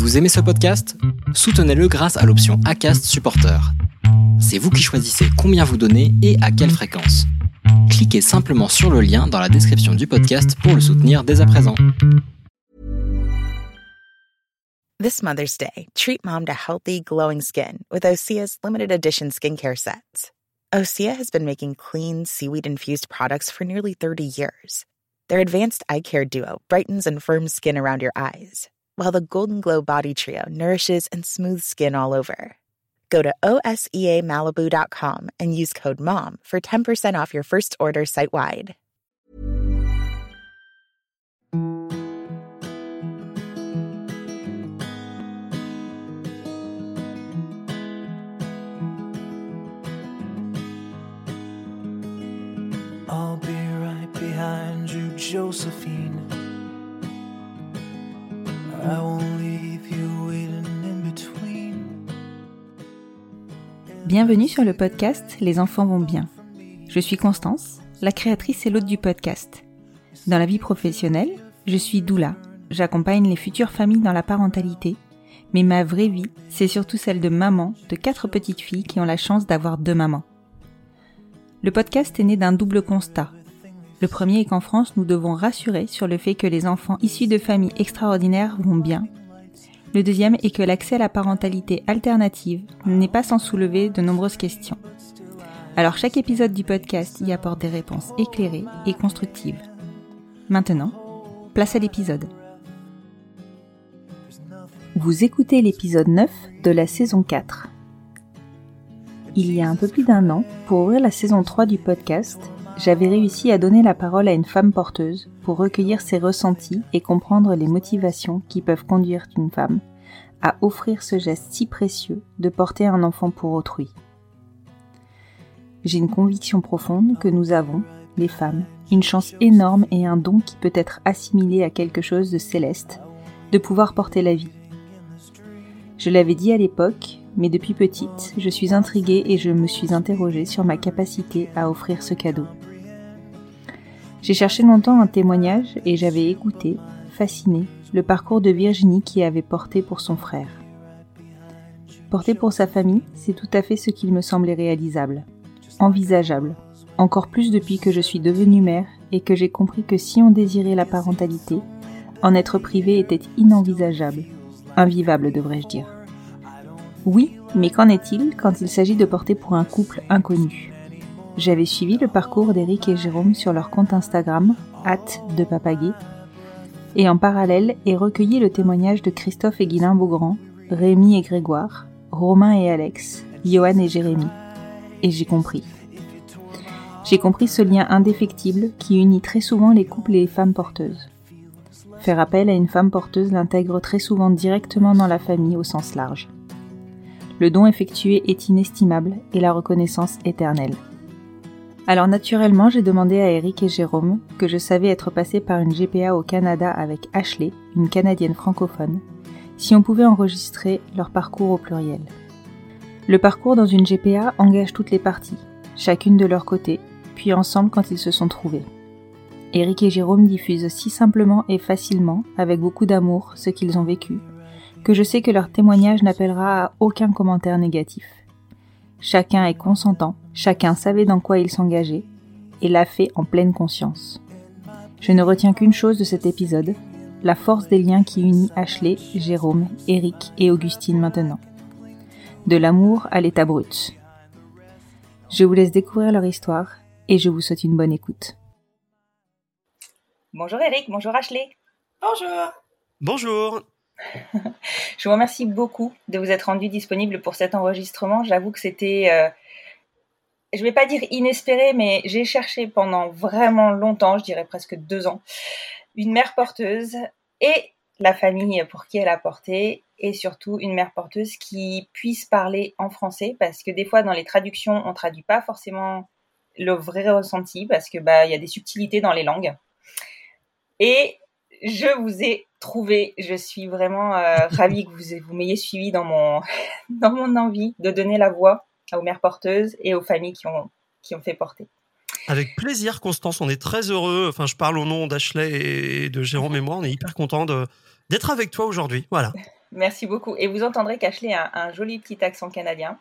Vous aimez ce podcast? Soutenez-le grâce à l'option ACAST Supporter. C'est vous qui choisissez combien vous donnez et à quelle fréquence. Cliquez simplement sur le lien dans la description du podcast pour le soutenir dès à présent. This Mother's Day, treat mom to healthy, glowing skin with Osea's limited edition skincare sets. Osea has been making clean, seaweed infused products for nearly 30 years. Their advanced eye care duo brightens and firms skin around your eyes, while the Golden Glow Body Trio nourishes and smooths skin all over. Go to OSEAMalibu.com and use code MOM for 10% off your first order site wide. I'll be right behind you, Josephine. Bienvenue sur le podcast Les enfants vont bien. Je suis Constance, la créatrice et l'hôte du podcast. Dans la vie professionnelle, je suis doula. J'accompagne les futures familles dans la parentalité, mais ma vraie vie, c'est surtout celle de maman de quatre petites filles qui ont la chance d'avoir deux mamans. Le podcast est né d'un double constat. Le premier est qu'en France, nous devons rassurer sur le fait que les enfants issus de familles extraordinaires vont bien. Le deuxième est que l'accès à la parentalité alternative n'est pas sans soulever de nombreuses questions. Alors chaque épisode du podcast y apporte des réponses éclairées et constructives. Maintenant, place à l'épisode. Vous écoutez l'épisode 9 de la saison 4. Il y a un peu plus d'un an, pour ouvrir la saison 3 du podcast, j'avais réussi à donner la parole à une femme porteuse pour recueillir ses ressentis et comprendre les motivations qui peuvent conduire une femme à offrir ce geste si précieux de porter un enfant pour autrui. J'ai une conviction profonde que nous avons, les femmes, une chance énorme et un don qui peut être assimilé à quelque chose de céleste, de pouvoir porter la vie. Je l'avais dit à l'époque, mais depuis petite, je suis intriguée et je me suis interrogée sur ma capacité à offrir ce cadeau. J'ai cherché longtemps un témoignage et j'avais écouté, fasciné, le parcours de Virginie qui avait porté pour son frère. Porter pour sa famille, c'est tout à fait ce qu'il me semblait réalisable, envisageable, encore plus depuis que je suis devenue mère et que j'ai compris que si on désirait la parentalité, en être privé était inenvisageable, invivable devrais-je dire. Oui, mais qu'en est-il quand il s'agit de porter pour un couple inconnu? J'avais suivi le parcours d'Éric et Jérôme sur leur compte Instagram, hâte de papaguer, et en parallèle ai recueilli le témoignage de Christophe et Guilain Beaugrand, Rémi et Grégoire, Romain et Alex, Johan et Jérémy. Et j'ai compris. J'ai compris ce lien indéfectible qui unit très souvent les couples et les femmes porteuses. Faire appel à une femme porteuse l'intègre très souvent directement dans la famille au sens large. Le don effectué est inestimable et la reconnaissance éternelle. Alors naturellement, j'ai demandé à Eric et Jérôme, que je savais être passé par une GPA au Canada avec Ashley, une Canadienne francophone, si on pouvait enregistrer leur parcours au pluriel. Le parcours dans une GPA engage toutes les parties, chacune de leur côté, puis ensemble quand ils se sont trouvés. Eric et Jérôme diffusent si simplement et facilement, avec beaucoup d'amour, ce qu'ils ont vécu, que je sais que leur témoignage n'appellera à aucun commentaire négatif. Chacun est consentant, chacun savait dans quoi il s'engageait, et l'a fait en pleine conscience. Je ne retiens qu'une chose de cet épisode, la force des liens qui unit Ashley, Jérôme, Eric et Augustine maintenant. De l'amour à l'état brut. Je vous laisse découvrir leur histoire et je vous souhaite une bonne écoute. Bonjour Eric, bonjour Ashley. Bonjour. Bonjour. Je vous remercie beaucoup de vous être rendu disponible pour cet enregistrement. J'avoue que c'était, euh, je vais pas dire inespéré, mais j'ai cherché pendant vraiment longtemps, je dirais presque deux ans, une mère porteuse et la famille pour qui elle a porté et surtout une mère porteuse qui puisse parler en français parce que des fois dans les traductions on traduit pas forcément le vrai ressenti parce que bah il y a des subtilités dans les langues. Et je vous ai trouvé. Je suis vraiment euh, ravie que vous, vous m'ayez suivi dans mon, dans mon envie de donner la voix aux mères porteuses et aux familles qui ont, qui ont fait porter. Avec plaisir, Constance. On est très heureux. Enfin, je parle au nom d'Ashley et de Jérôme et moi. On est hyper content d'être avec toi aujourd'hui. Voilà. Merci beaucoup. Et vous entendrez qu'Ashley a un, joli petit accent canadien.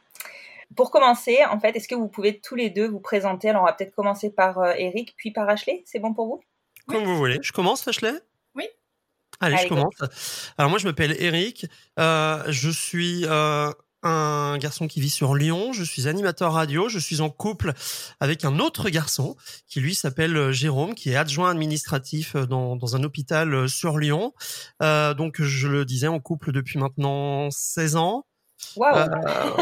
Pour commencer, en fait, est-ce que vous pouvez tous les deux vous présenter? Alors, on va peut-être commencer par euh, Eric, puis par Ashley. C'est bon pour vous? Comme vous voulez. Je commence, Ashley? Allez, je commence. Alors, moi, je m'appelle Eric. Euh, je suis euh, un garçon qui vit sur Lyon. Je suis animateur radio. Je suis en couple avec un autre garçon qui, lui, s'appelle Jérôme, qui est adjoint administratif dans, dans un hôpital sur Lyon. donc, je le disais, en couple depuis maintenant 16 ans. Euh,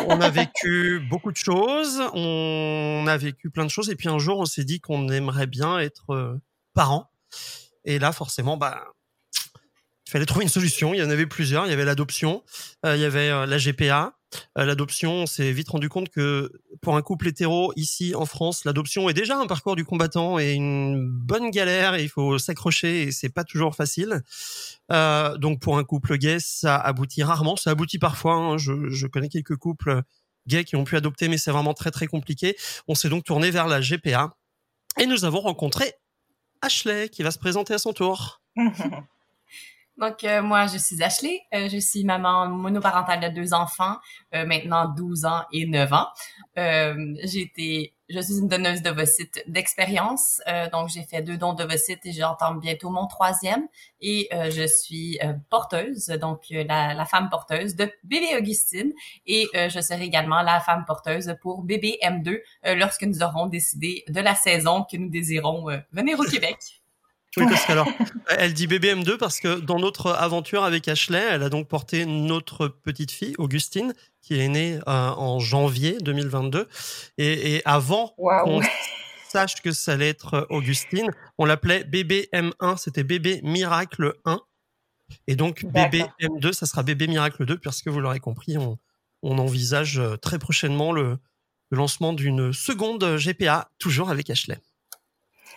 on a vécu beaucoup de choses, on a vécu plein de choses, et puis un jour on s'est dit qu'on aimerait bien être euh, parents. Et là, forcément, bah, il fallait trouver une solution. Il y en avait plusieurs. Il y avait l'adoption, euh, il y avait la GPA, euh, l'adoption, on s'est vite rendu compte que pour un couple hétéro ici en France, l'adoption est déjà un parcours du combattant et une bonne galère. Il faut s'accrocher et c'est pas toujours facile. Euh, donc pour un couple gay, ça aboutit rarement. Ça aboutit parfois. Hein. Je, connais quelques couples gays qui ont pu adopter, mais c'est vraiment très très compliqué. On s'est donc tourné vers la GPA et nous avons rencontré Ashley qui va se présenter à son tour. Donc, euh, moi, je suis Ashley. Euh, je suis maman monoparentale de deux enfants, euh, maintenant 12 ans et 9 ans. j'ai été, je suis une donneuse d'ovocytes d'expérience. donc, j'ai fait deux dons d'ovocytes et j'entends bientôt mon troisième. Et je suis porteuse, donc la, la, femme porteuse de bébé Augustine. Et je serai également la femme porteuse pour bébé M2 lorsque nous aurons décidé de la saison que nous désirons venir au Québec. Oui, parce elle dit bébé M2 parce que dans notre aventure avec Ashley, elle a donc porté notre petite fille, Augustine, qui est née euh, en janvier 2022. Et, et avant qu'on sache que ça allait être Augustine, on l'appelait bébé M1, c'était bébé miracle 1. Et donc, bébé M2, ça sera bébé miracle 2, parce que vous l'aurez compris, on, on, envisage euh, très prochainement le, le lancement d'une seconde GPA, toujours avec Ashley.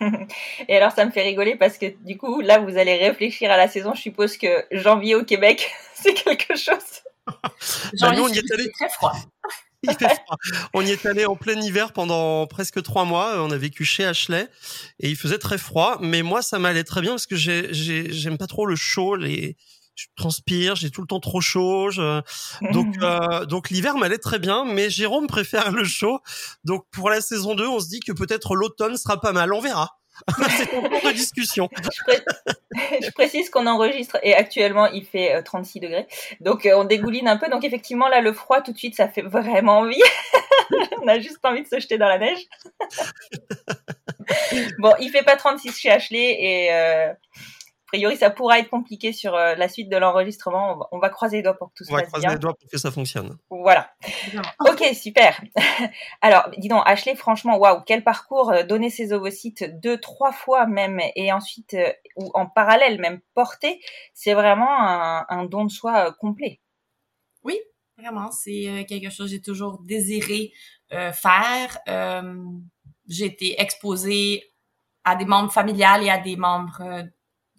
Et alors, ça me fait rigoler parce que du coup, là, vous allez réfléchir à la saison. Je suppose que janvier au Québec, c'est quelque chose. Bah, nous, on y est allé. Très froid. Il fait froid. On y est allé en plein hiver pendant presque trois mois. On a vécu chez Ashley et il faisait très froid. Mais moi, ça m'allait très bien parce que j'aime pas trop le chaud. Les, je transpire, j'ai tout le temps trop chaud. Donc, euh, donc l'hiver m'allait très bien, mais Jérôme préfère le chaud. Donc pour la saison 2, on se dit que peut-être l'automne sera pas mal. On verra. c'est en cours de discussion. Je, précise qu'on enregistre et actuellement il fait 36 euh, degrés. Donc euh, on dégouline un peu. Donc effectivement là le froid tout de suite ça fait vraiment envie. on a juste envie de se jeter dans la neige. bon, il fait pas 36 chez Ashley et priori, ça pourra être compliqué sur euh, la suite de l'enregistrement. On, va croiser les doigts pour que tout se passe bien. On va croiser les doigts pour que ça fonctionne. Voilà. ok, super. Alors, dis donc, Ashley, franchement, waouh, quel parcours euh, donner ses ovocytes deux, trois fois même, et ensuite, euh, ou en parallèle même, porter, c'est vraiment un, don de soi complet. Oui, vraiment, c'est quelque chose que j'ai toujours désiré faire. j'ai été exposée à des membres familiales et à des membres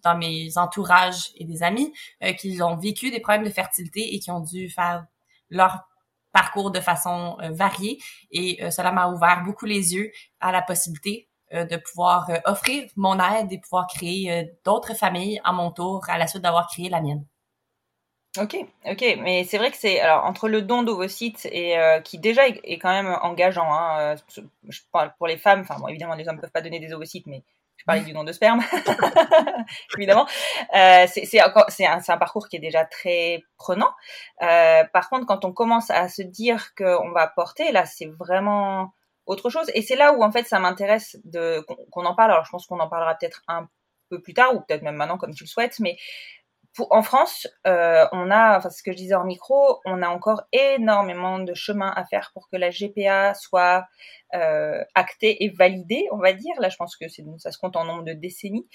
dans mes entourages et des amis euh, qui ont vécu des problèmes de fertilité et qui ont dû faire leur parcours de façon euh, variée et euh, cela m'a ouvert beaucoup les yeux à la possibilité de pouvoir offrir mon aide et pouvoir créer d'autres familles à mon tour à la suite d'avoir créé la mienne. Ok, ok, mais c'est vrai que c'est alors entre le don d'ovocytes et qui déjà est, quand même engageant. Hein, pour les femmes, enfin bon, évidemment les hommes peuvent pas donner des ovocytes, mais je parlais du don de sperme, évidemment. Euh, c'est un, un, parcours qui est déjà très prenant. Euh, par contre, quand on commence à se dire qu'on va porter, là, c'est vraiment autre chose. Et c'est là où, en fait, ça m'intéresse de qu'on en parle. Alors, je pense qu'on en parlera peut-être un peu plus tard, ou peut-être même maintenant, comme tu le souhaites. Mais en France, euh, on a, enfin, ce que je disais en micro, on a encore énormément de chemin à faire pour que la GPA soit euh, actée et validée, on va dire. Là, je pense que ça se compte en nombre de décennies.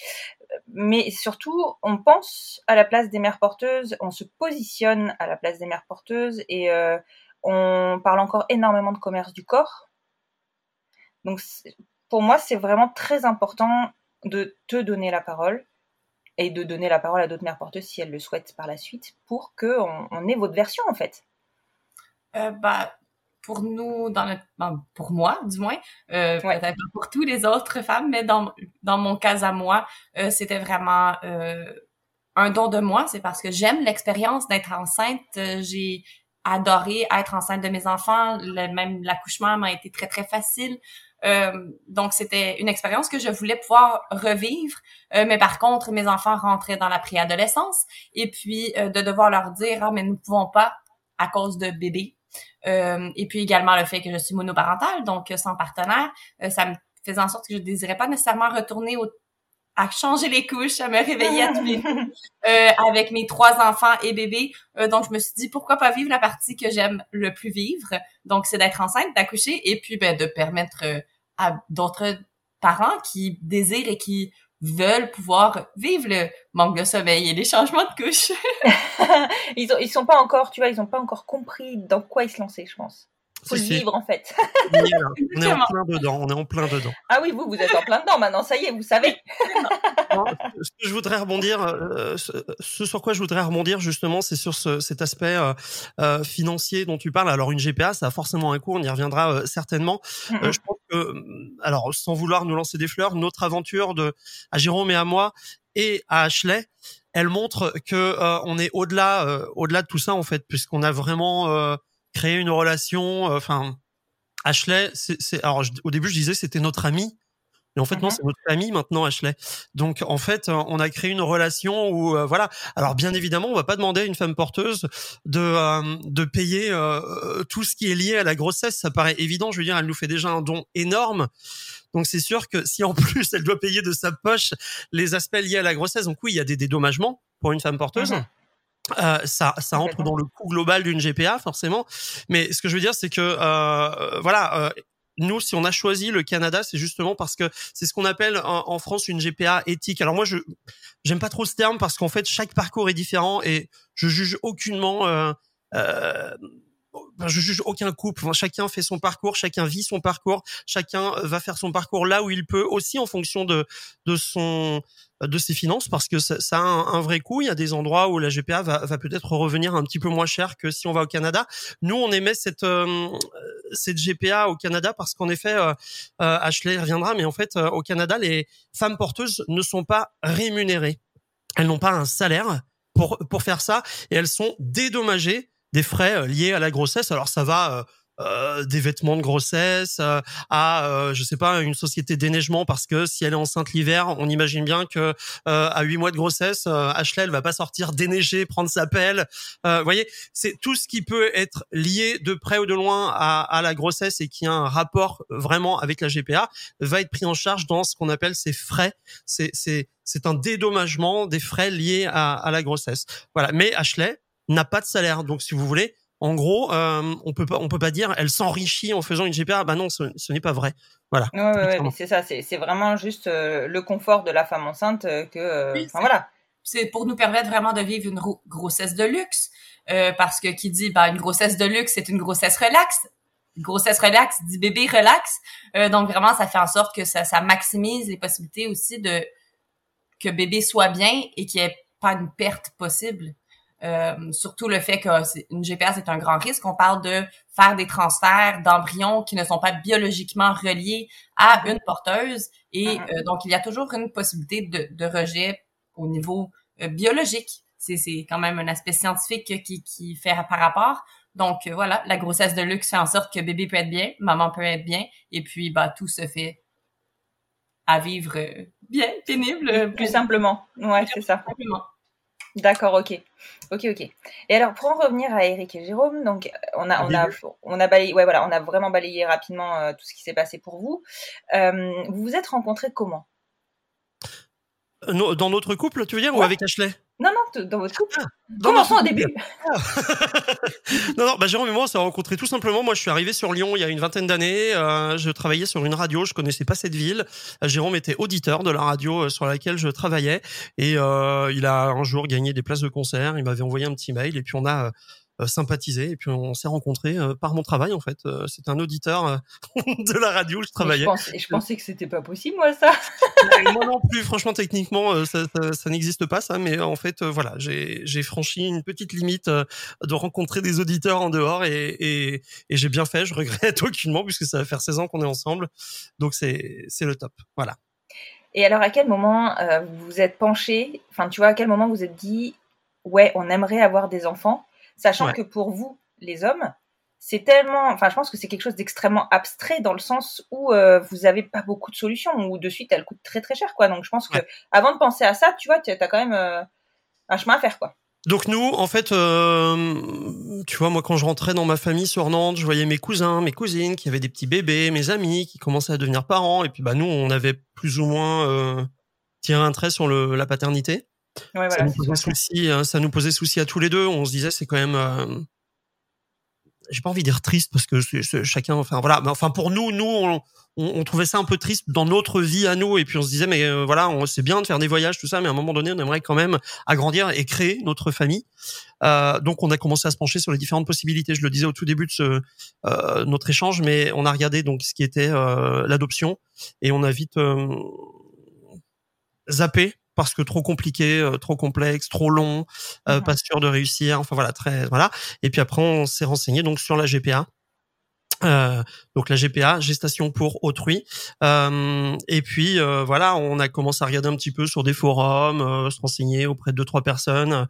Mais surtout, on pense à la place des mères porteuses, on se positionne à la place des mères porteuses et euh, on parle encore énormément de commerce du corps. Donc, pour moi, c'est vraiment très important de te donner la parole et de donner la parole à d'autres mères porteuses si elles le souhaitent par la suite pour qu'on on ait votre version en fait. Euh, bah, pour nous, dans le, ben, pour moi du moins, euh, peut-être pour tous les autres femmes, mais dans, dans mon cas à moi, euh, c'était vraiment euh, un don de moi, c'est parce que j'aime l'expérience d'être enceinte. Euh, j'ai adoré être enceinte de mes enfants. Le, même l'accouchement m'a été très, très facile. Euh, donc, c'était une expérience que je voulais pouvoir revivre. Euh, mais par contre, mes enfants rentraient dans la préadolescence. Et puis, euh, de devoir leur dire, ah, mais nous ne pouvons pas à cause de bébé. et puis également le fait que je suis monoparentale, donc sans partenaire, ça me faisait en sorte que je désirais pas nécessairement retourner au à changer les couches, à me réveiller à tous les euh, avec mes trois enfants et bébés. Euh, donc, je me suis dit, pourquoi pas vivre la partie que j'aime le plus vivre? Donc, c'est d'être enceinte, d'accoucher et puis ben, de permettre euh, à d'autres parents qui désirent et qui veulent pouvoir vivre le manque de sommeil et les changements de couches. ils, ont, ils sont pas encore, tu vois, ils ont pas encore compris dans quoi ils se lancer, je pense faut le vivre en fait. on est en plein dedans, on est en plein dedans. Ah oui, vous, vous êtes en plein dedans maintenant, ça y est, vous savez. ce que je voudrais rebondir, euh, ce sur quoi je voudrais rebondir justement, c'est sur ce, cet aspect euh, euh, financier dont tu parles. Alors une GPA, ça a forcément un coût, on y reviendra certainement. Je pense que, alors sans vouloir nous lancer des fleurs, notre aventure de à Jérôme et à moi et à Ashley, elle montre que on est au-delà, au-delà de tout ça en fait, puisqu'on a vraiment créer une relation. Euh, enfin, Ashley, c'est alors au début je disais c'était notre ami. Mais en fait, non, mhm. c'est notre ami maintenant, Ashley. Donc, en fait, euh, on a créé une relation où, euh, voilà. Alors, bien évidemment, on va pas demander à une femme porteuse de de payer tout ce qui est lié à la grossesse. Ça paraît évident. Je veux dire, elle nous fait déjà un don énorme. Donc, c'est sûr que si en plus elle doit payer de sa poche les aspects liés à la grossesse, donc oui, il y a des dédommagements pour une femme porteuse. Mhm. Euh, ça, ça entre dans le coût global d'une GPA forcément. Mais ce que je veux dire, c'est que euh, voilà, euh, nous, si on a choisi le Canada, c'est justement parce que c'est ce qu'on appelle en, France une GPA éthique. Alors moi, je j'aime pas trop ce terme parce qu'en fait, chaque parcours est différent et je juge aucunement. Euh, euh, je juge aucun couple. chacun fait son parcours, chacun vit son parcours, chacun va faire son parcours là où il peut, aussi en fonction de de de ses finances, parce que ça, a un, vrai coût. Il y a des endroits où la GPA va, peut-être revenir un petit peu moins cher que si on va au Canada. Nous, on émet cette euh, cette GPA au Canada parce qu'en effet, euh, euh, Ashley reviendra, mais en fait, au Canada, les femmes porteuses ne sont pas rémunérées. Elles n'ont pas un salaire pour pour faire ça et elles sont dédommagées des frais euh, liés à la grossesse. Alors ça va euh, euh, des vêtements de grossesse à je sais pas une société d'éneigement parce que si elle est enceinte l'hiver on imagine bien que à huit mois de grossesse Ashley elle va pas sortir déneiger prendre sa pelle. Vous voyez c'est tout ce qui peut être lié de près ou de loin à, à, la grossesse et qui a un rapport vraiment avec la GPA va être pris en charge dans ce qu'on appelle ces frais. C'est c'est c'est un dédommagement des frais liés à, à la grossesse. Voilà. Mais Ashley n'a pas de salaire. Donc, si vous voulez, en gros, euh, on peut pas, on peut pas dire, elle s'enrichit en faisant une GPA. Bah non, ce, n'est pas vrai. Voilà. Ouais, ouais, c'est ça. C'est vraiment juste euh, le confort de la femme enceinte euh, que. enfin, voilà. C'est pour nous permettre vraiment de vivre une grossesse de luxe, parce que qui dit, bah une grossesse de luxe, c'est une grossesse relaxe. Une grossesse relaxe dit bébé relax. donc vraiment, ça fait en sorte que ça, ça maximise les possibilités aussi de que bébé soit bien et qu'il n'y ait pas une perte possible. Euh, surtout le fait qu'une GPA, c'est un grand risque. On parle de faire des transferts d'embryons qui ne sont pas biologiquement reliés à mm-hmm. une porteuse. Et mm-hmm. euh, donc, il y a toujours une possibilité de, de rejet au niveau euh, biologique. C'est quand même un aspect scientifique qui, qui fait par rapport. Donc, voilà, la grossesse de luxe fait en sorte que bébé peut être bien, maman peut être bien, et puis, bah, tout se fait à vivre bien, pénible. Plus simplement. Ouais, c'est ça. Simplement. D'accord, ok. Ok, ok. Et alors, pour en revenir à Eric et Jérôme, donc on a, on a, on a balayé, ouais, voilà, on a vraiment balayé rapidement euh, tout ce qui s'est passé pour vous. Euh, vous vous êtes rencontrés comment? Euh, Dans notre couple, tu veux dire, ou avec Ashley? Non, non, dans votre couple. Ah, Commençons au début. non, non, bah, Jérôme et moi, on s'est rencontrés tout simplement. Moi, je suis arrivé sur Lyon il y a une vingtaine d'années. Euh, je travaillais sur une radio. Je connaissais pas cette ville. Euh, Jérôme était auditeur de la radio euh, sur laquelle je travaillais. Et euh, il a un jour gagné des places de concert. Il m'avait envoyé un petit mail. Et puis, on a sympathisé et puis on s'est rencontrés euh, par mon travail en fait. Euh, c'est un auditeur de la radio où je travaillais. Je, je pensais que c'était pas possible moi ça. moi non plus, franchement techniquement ça, ça, n'existe pas ça, mais en fait voilà j'ai franchi une petite limite de rencontrer des auditeurs en dehors et, et, et j'ai bien fait. Je regrette aucunement puisque ça va faire 16 ans qu'on est ensemble, donc c'est c'est le top. Voilà. Et alors, à quel moment euh, vous vous êtes penché, enfin, tu vois, à quel moment vous vous êtes dit, ouais, on aimerait avoir des enfants, sachant Ouais. que pour vous, les hommes, c'est tellement, enfin, je pense que c'est quelque chose d'extrêmement abstrait dans le sens où euh, vous avez pas beaucoup de solutions, ou de suite, elles coûtent très très cher, quoi. Donc, je pense que Ouais. avant de penser à ça, tu vois, tu as quand même euh, un chemin à faire, quoi. Donc nous, en fait, euh, tu vois, moi quand je rentrais dans ma famille sur Nantes, je voyais mes cousins, mes cousines qui avaient des petits bébés, mes amis qui commençaient à devenir parents, et puis bah nous, on avait plus ou moins tiré un trait sur le, la paternité. Ouais, ça, voilà, nous posait souci, hein, ça nous posait souci à tous les deux. On se disait, c'est quand même, euh, j'ai pas envie de dire triste parce que chacun, enfin voilà, mais enfin pour nous, nous, on, on, on trouvait ça un peu triste dans notre vie à nous, et puis on se disait, mais euh, voilà, c'est bien de faire des voyages, tout ça, mais à un moment donné, on aimerait quand même agrandir et créer notre famille. Euh, donc on a commencé à se pencher sur les différentes possibilités. Je le disais au tout début de ce euh, notre échange, mais on a regardé donc ce qui était l'adoption et on a vite zappé parce que trop compliqué, euh, trop complexe, trop long, euh, Mhm. pas sûr de réussir. Enfin voilà, très voilà. Et puis après on s'est renseigné donc sur la GPA. Euh, donc la GPA, gestation pour autrui. Euh, et puis euh, voilà, on a commencé à regarder un petit peu sur des forums, euh, se renseigner auprès de deux trois personnes,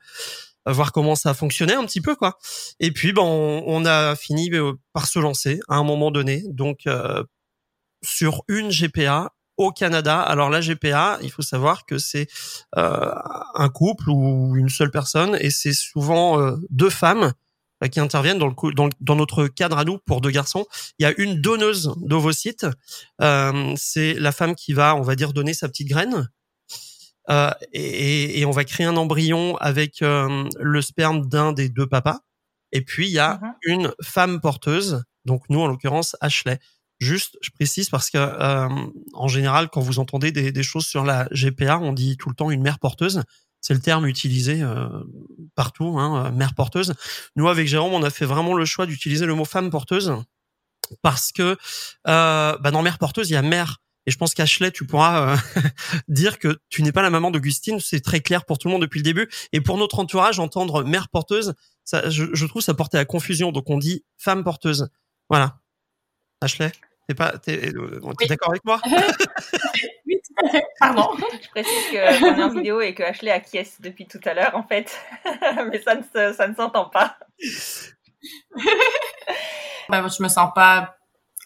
euh, voir comment ça fonctionnait un petit peu quoi. Et puis ben on, on a fini par se lancer à un moment donné. Donc euh, sur une GPA au Canada. Alors la GPA, il faut savoir que c'est euh, un couple ou une seule personne et c'est souvent euh, deux femmes euh, qui interviennent dans le dans, dans notre cadre à nous pour deux garçons. Il y a une donneuse d'ovocytes. Euh, c'est la femme qui va, on va dire, donner sa petite graine. Euh, et, et on va créer un embryon avec euh, le sperme d'un des deux papas. Et puis il y a Mhm. une femme porteuse, donc nous en l'occurrence Ashley. Juste, je précise parce que euh, en général, quand vous entendez des, des choses sur la GPA, on dit tout le temps une mère porteuse. C'est le terme utilisé euh, partout, hein, euh, mère porteuse. Nous, avec Jérôme, on a fait vraiment le choix d'utiliser le mot femme porteuse parce que euh, bah, dans mère porteuse, il y a mère. Et je pense qu'Ashley, tu pourras euh, dire que tu n'es pas la maman d'Augustine. C'est très clair pour tout le monde depuis le début. Et pour notre entourage, entendre mère porteuse, ça, je, je trouve ça portait à confusion. Donc on dit femme porteuse. Voilà. Ashley, t'es pas, t'es, euh, t'es Oui. d'accord avec moi? Oui, tout à fait. Pardon. Je précise que qu'on est en vidéo et que Ashley acquiesce depuis tout à l'heure, en fait. Mais ça ne, se- ça ne s'entend pas. Ben, je me sens pas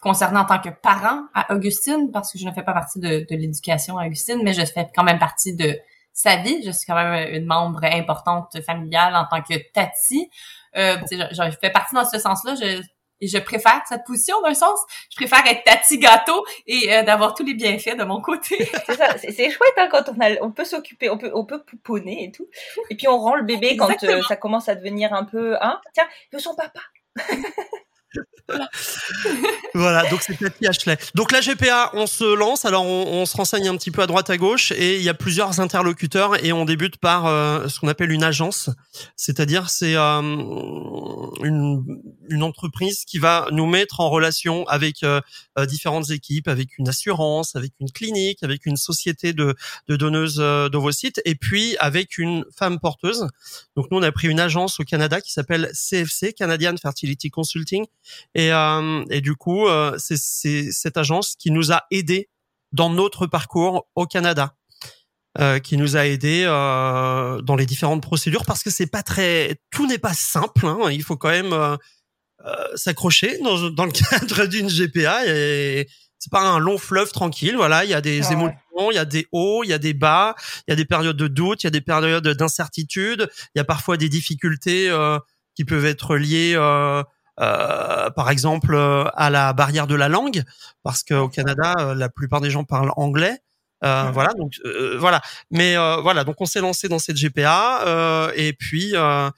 concernée en tant que parent à Augustine parce que je ne fais pas partie de, de l'éducation à Augustine, mais je fais quand même partie de sa vie. Je suis quand même une membre importante familiale en tant que tati. Euh, je, je fais partie dans ce sens-là. Je, et je préfère cette position d'un sens. Je préfère être tati gâteau et euh, d'avoir tous les bienfaits de mon côté. C'est ça, c'est chouette hein, quand on, a, on peut s'occuper, on peut, on peut pouponner et tout. Et puis on rend le bébé quand euh, ça commence à devenir un peu, hein, tiens, il veut son papa. Voilà, donc c'est Tati Ashley. Donc la GPA, on se lance, alors on, on se renseigne un petit peu à droite à gauche et il y a plusieurs interlocuteurs et on débute par euh, ce qu'on appelle une agence, c'est-à-dire c'est euh, une, une entreprise qui va nous mettre en relation avec euh, euh, différentes équipes, avec une assurance, avec une clinique, avec une société de, de donneuses euh, d'ovocytes et puis avec une femme porteuse. Donc nous on a pris une agence au Canada qui s'appelle CFC, Canadian Fertility Consulting et, euh, et du coup, euh, c'est- cette agence qui nous a aidés dans notre parcours au Canada, euh, qui nous a aidés euh, dans les différentes procédures parce que c'est pas très, tout n'est pas simple. hein. il faut quand même euh, s'accrocher dans, dans le cadre d'une GPA et c'est pas un long fleuve tranquille. Voilà, il y a des Ah émotions, il y a des hauts, il y a des bas, il y a des périodes de doute, il y a des périodes d'incertitude, il y a parfois des difficultés euh, qui peuvent être liées. euh, euh, par exemple euh, à la barrière de la langue parce qu'au Canada euh, la plupart des gens parlent anglais euh, voilà donc euh, voilà mais euh, voilà donc on s'est lancé dans cette GPA euh, et puis euh,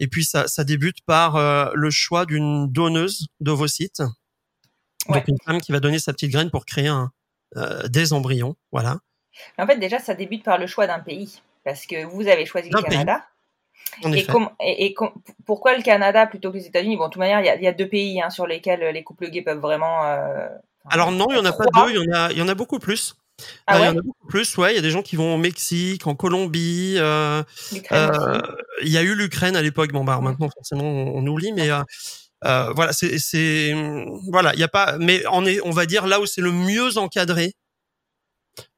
et puis ça, ça débute par euh, le choix d'une donneuse d'ovocytes Ouais. donc une femme qui va donner sa petite graine pour créer un, euh, des embryons voilà En fait, déjà, ça débute par le choix d'un pays. Parce que vous avez choisi le pays, Canada. Et, effet com- et, et com- pourquoi le Canada plutôt que les États-Unis? Bon, de toute manière, il y a, y a deux pays hein, sur lesquels les couples gays peuvent vraiment. euh, alors non il y en a pas deux il y en a il y en a beaucoup plus Ah Euh, il y en a beaucoup plus ouais il y a des gens qui vont au Mexique en Colombie euh, Euh, il y a eu l'Ukraine à l'époque. Bon, bah, maintenant, forcément, on, on oublie, mais euh, voilà, c'est, voilà, il y a pas, mais on est, on va dire là où c'est le mieux encadré,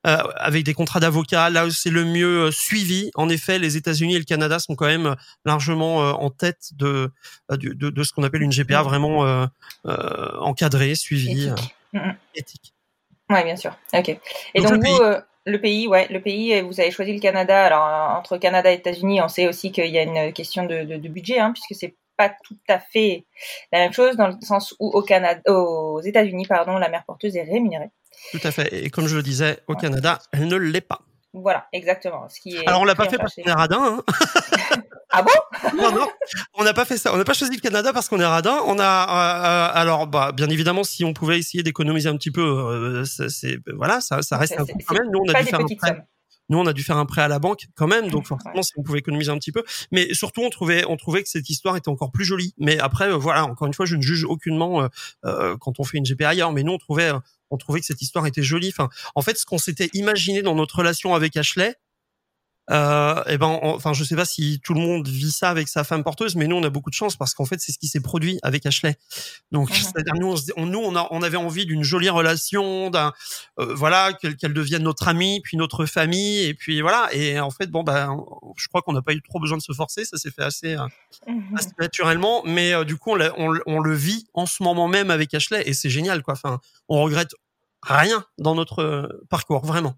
avec des contrats d'avocat, là où c'est le mieux suivi. En effet, les États-Unis et le Canada sont quand même largement en tête de, de, de, ce qu'on appelle une GPA vraiment encadrée, suivie, éthique. Oui, bien sûr. Ok. Et donc, vous, le pays, ouais, le pays, vous avez choisi le Canada. Alors entre Canada et États-Unis, on sait aussi qu'il y a une question de, de, de budget, hein, puisque c'est pas tout à fait la même chose dans le sens où au Canada, aux États-Unis, pardon, la mère porteuse est rémunérée. Tout à fait. Et comme je le disais, au Canada, elle ne l'est pas. Voilà, exactement. Ce qui est Alors on l'a pas fait parce qu'on est radin. Hein ah bon? Non, non, on n'a pas fait ça. On n'a pas choisi le Canada parce qu'on est radin. On a euh, euh, alors bah bien évidemment si on pouvait essayer d'économiser un petit peu, euh, c'est voilà ça, ça reste un peu quand même. Nous on a dû faire un prêt. Nous, on a dû faire un prêt à la banque quand même, donc forcément, si on pouvait économiser un petit peu. Mais surtout, on trouvait, on trouvait que cette histoire était encore plus jolie. Mais après, euh, voilà, encore une fois, je ne juge aucunement euh, euh, quand on fait une GPA ailleurs. Mais nous, on trouvait, on trouvait que cette histoire était jolie. Enfin, en fait, ce qu'on s'était imaginé dans notre relation avec Ashley, euh, et eh ben, enfin, je sais pas si tout le monde vit ça avec sa femme porteuse, mais nous, on a beaucoup de chance parce qu'en fait, c'est ce qui s'est produit avec Ashley. Donc, mhm. c'est-à-dire nous, on, nous, on, a, on avait envie d'une jolie relation, d'un, euh, voilà, qu'elle devienne notre amie, puis notre famille, et puis voilà. Et en fait, bon, ben, je crois qu'on n'a pas eu trop besoin de se forcer, ça s'est fait assez, euh, mhm. assez naturellement. Mais euh, du coup, on, on, on, le vit en ce moment même avec Ashley, et c'est génial, quoi. Enfin, on regrette rien dans notre parcours, vraiment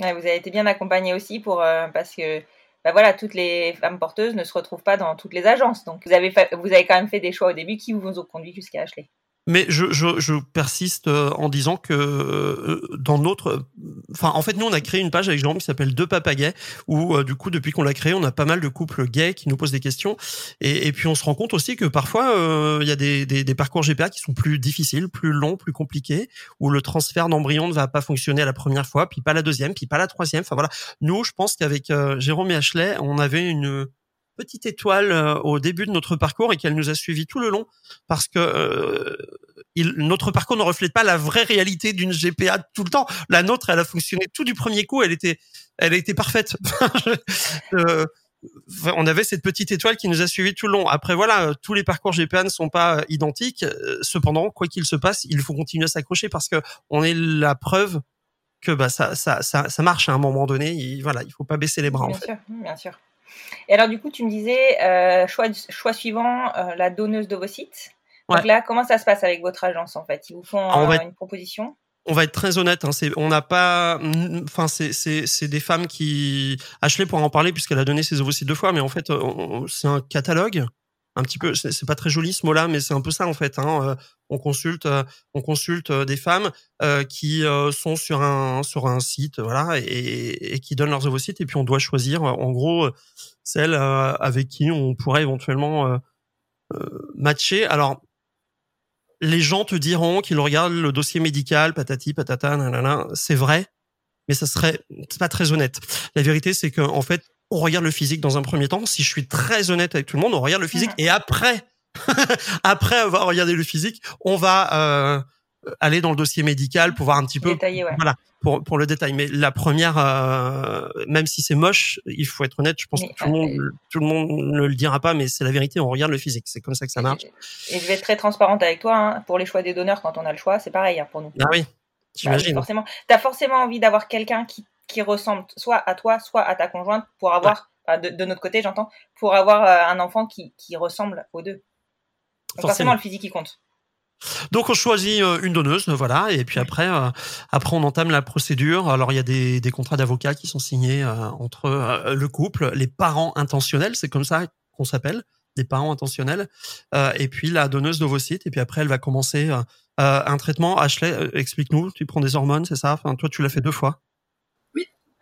vous avez été bien accompagné aussi pour euh, parce que bah voilà, toutes les femmes porteuses ne se retrouvent pas dans toutes les agences. Donc vous avez vous avez quand même fait des choix au début qui vous ont conduit jusqu'à Ashley. Mais je, je, je, persiste euh, en disant que euh, dans notre, enfin en fait nous on a créé une page avec Jérôme qui s'appelle Deux Papagais où euh, du coup depuis qu'on l'a créé on a pas mal de couples gays qui nous posent des questions et, puis on se rend compte aussi que parfois il y a des, des, des, parcours GPA qui sont plus difficiles, plus longs, plus compliqués où le transfert d'embryon ne va pas fonctionner la première fois, puis pas la deuxième, puis pas la troisième. Enfin voilà, nous je pense qu'avec Jérôme et Ashley on avait une petite étoile euh, au début de notre parcours et qu'elle nous a suivis tout le long parce que euh, il, notre parcours ne reflète pas la vraie réalité d'une GPA tout le temps. La nôtre, elle a fonctionné tout du premier coup. Elle était, elle a été parfaite. euh, on avait cette petite étoile qui nous a suivis tout le long. Après, voilà, tous les parcours GPA ne sont pas identiques. Cependant, quoi qu'il se passe, il faut continuer à s'accrocher parce que on est la preuve que bah ça, ça, ça, ça marche à un moment donné. Il, voilà, il faut pas baisser les bras. Bien en sûr, bien sûr. Et alors, du coup, tu me disais, euh, choix, choix suivant, euh, la donneuse d'ovocytes. Donc là, comment ça se passe avec votre agence, en fait? Ils vous font euh, une proposition? On va être très honnête, hein, on n'a pas, enfin c'est des femmes qui, Ashley pourra en parler puisqu'elle a donné ses ovocytes deux fois, mais en fait c'est un catalogue un petit peu c'est pas très joli ce mot-là mais c'est un peu ça en fait hein. Euh, on consulte euh, on consulte euh, des femmes qui sont sur un sur un site voilà et, et, qui donnent leurs ovocytes et puis on doit choisir en gros celles avec qui on pourrait éventuellement matcher alors les gens te diront qu'ils regardent le dossier médical patati patata nanana c'est vrai mais ça serait pas très honnête la vérité c'est que en fait on regarde le physique dans un premier temps. Si je suis très honnête avec tout le monde, on regarde le physique et après, après avoir regardé le physique, on va euh, aller dans le dossier médical pour voir un petit peu, voilà, pour pour le détail. Mais la première, euh, même si c'est moche, il faut être honnête. Je pense que tout le monde, tout le monde ne le dira pas, mais c'est la vérité. On regarde le physique. C'est comme ça que ça marche. Et je vais être très transparente avec toi. Hein. Pour les choix des donneurs, quand on a le choix, c'est pareil hein, pour nous. Ah oui. Bah j'imagine. forcément, t'as forcément envie d'avoir quelqu'un qui qui ressemble soit à toi, soit à ta conjointe pour avoir, de, notre côté j'entends, pour avoir euh, un enfant qui, qui ressemble aux deux. forcément. le physique qui compte. Donc on choisit euh, une donneuse, voilà, et puis après, euh, après on entame la procédure. Alors il y a des, des contrats d'avocats qui sont signés entre le couple, les parents intentionnels, c'est comme ça qu'on s'appelle, des parents intentionnels, et puis la donneuse d'ovocytes. Et puis après elle va commencer un traitement. Ashley, explique-nous, tu prends des hormones, c'est ça? Enfin toi tu l'as fait deux fois.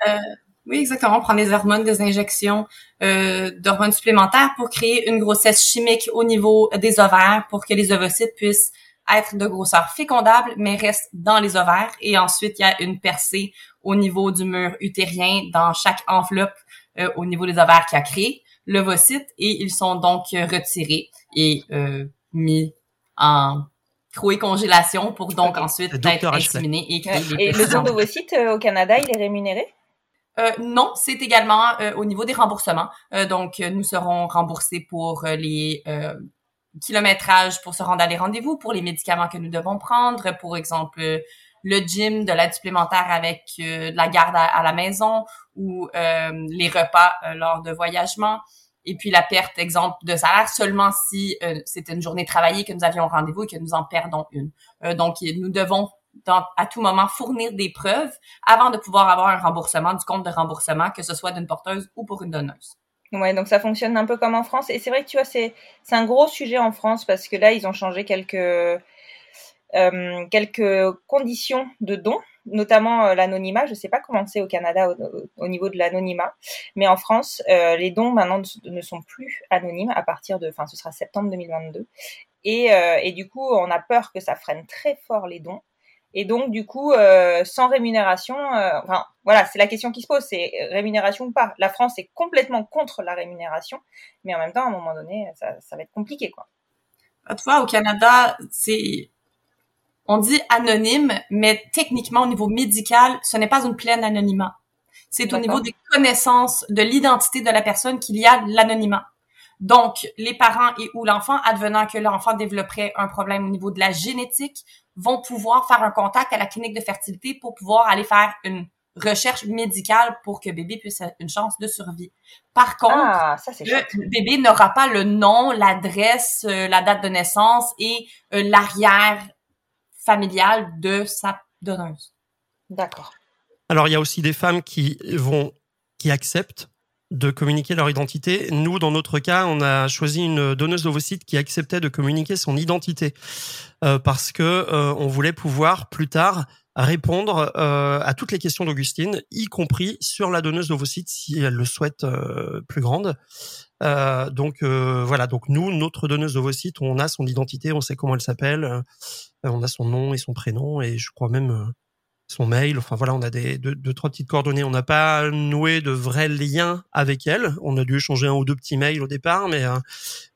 Euh, oui, exactement. Prendre des hormones, des injections euh, d'hormones supplémentaires pour créer une grossesse chimique au niveau des ovaires pour que les ovocytes puissent être de grosseur fécondable, mais restent dans les ovaires. Et ensuite, il y a une percée au niveau du mur utérien dans chaque enveloppe euh, au niveau des ovaires qui a créé l'ovocyte. Et ils sont donc retirés et euh, mis en congélation pour donc ensuite être inséminés et créer Et le don d'ovocyte au Canada, il est rémunéré? Euh, non, c'est également euh, au niveau des remboursements. Euh, donc, nous serons remboursés pour les kilométrages pour se rendre à les rendez-vous, pour les médicaments que nous devons prendre, pour exemple le gym, de l'aide supplémentaire avec de la garde à, la maison ou les repas lors de voyagement. Et puis la perte, exemple, de salaire seulement si c'était une journée travaillée que nous avions rendez-vous et que nous en perdons une. donc, nous devons à tout moment fournir des preuves avant de pouvoir avoir un remboursement du compte de remboursement, que ce soit d'une porteuse ou pour une donneuse. Ouais, donc ça fonctionne un peu comme en France. Et c'est vrai que tu vois, c'est un gros sujet en France parce que là, ils ont changé quelques euh, quelques conditions de dons, notamment euh, l'anonymat. Je ne sais pas comment c'est au Canada au, niveau de l'anonymat, mais en France, euh, les dons maintenant ne sont plus anonymes à partir de, enfin, ce sera septembre 2022. Et, et du coup, on a peur que ça freine très fort les dons. Et donc, du coup, euh, sans rémunération, euh, enfin, voilà, c'est la question qui se pose, c'est rémunération ou pas. La France est complètement contre la rémunération, mais en même temps, à un moment donné, ça, ça va être compliqué, quoi. Bah, tu vois, au Canada, c'est, on dit anonyme, mais techniquement, au niveau médical, ce n'est pas une pleine anonymat. C'est au niveau des connaissances de l'identité de la personne qu'il y a l'anonymat. Donc, les parents et ou l'enfant, advenant que l'enfant développerait un problème au niveau de la génétique, vont pouvoir faire un contact à la clinique de fertilité pour pouvoir aller faire une recherche médicale pour que bébé puisse avoir une chance de survie. Par contre, ah, le bébé n'aura pas le nom, l'adresse, euh, la date de naissance et euh, l'arrière familial de sa donneuse. D'accord. Alors, il y a aussi des femmes qui vont, qui acceptent de communiquer leur identité. Nous, dans notre cas, on a choisi une donneuse d'ovocytes qui acceptait de communiquer son identité euh, parce que euh, on voulait pouvoir plus tard répondre euh, à toutes les questions d'Augustine, y compris sur la donneuse d'ovocytes si elle le souhaite plus grande. donc voilà, donc nous, notre donneuse d'ovocytes, on a son identité, on sait comment elle s'appelle, on a son nom et son prénom et je crois même son mail. Enfin voilà, on a des deux, trois petites coordonnées. On n'a pas noué de vrais liens avec elle. On a dû échanger un ou deux petits mails au départ, mais euh,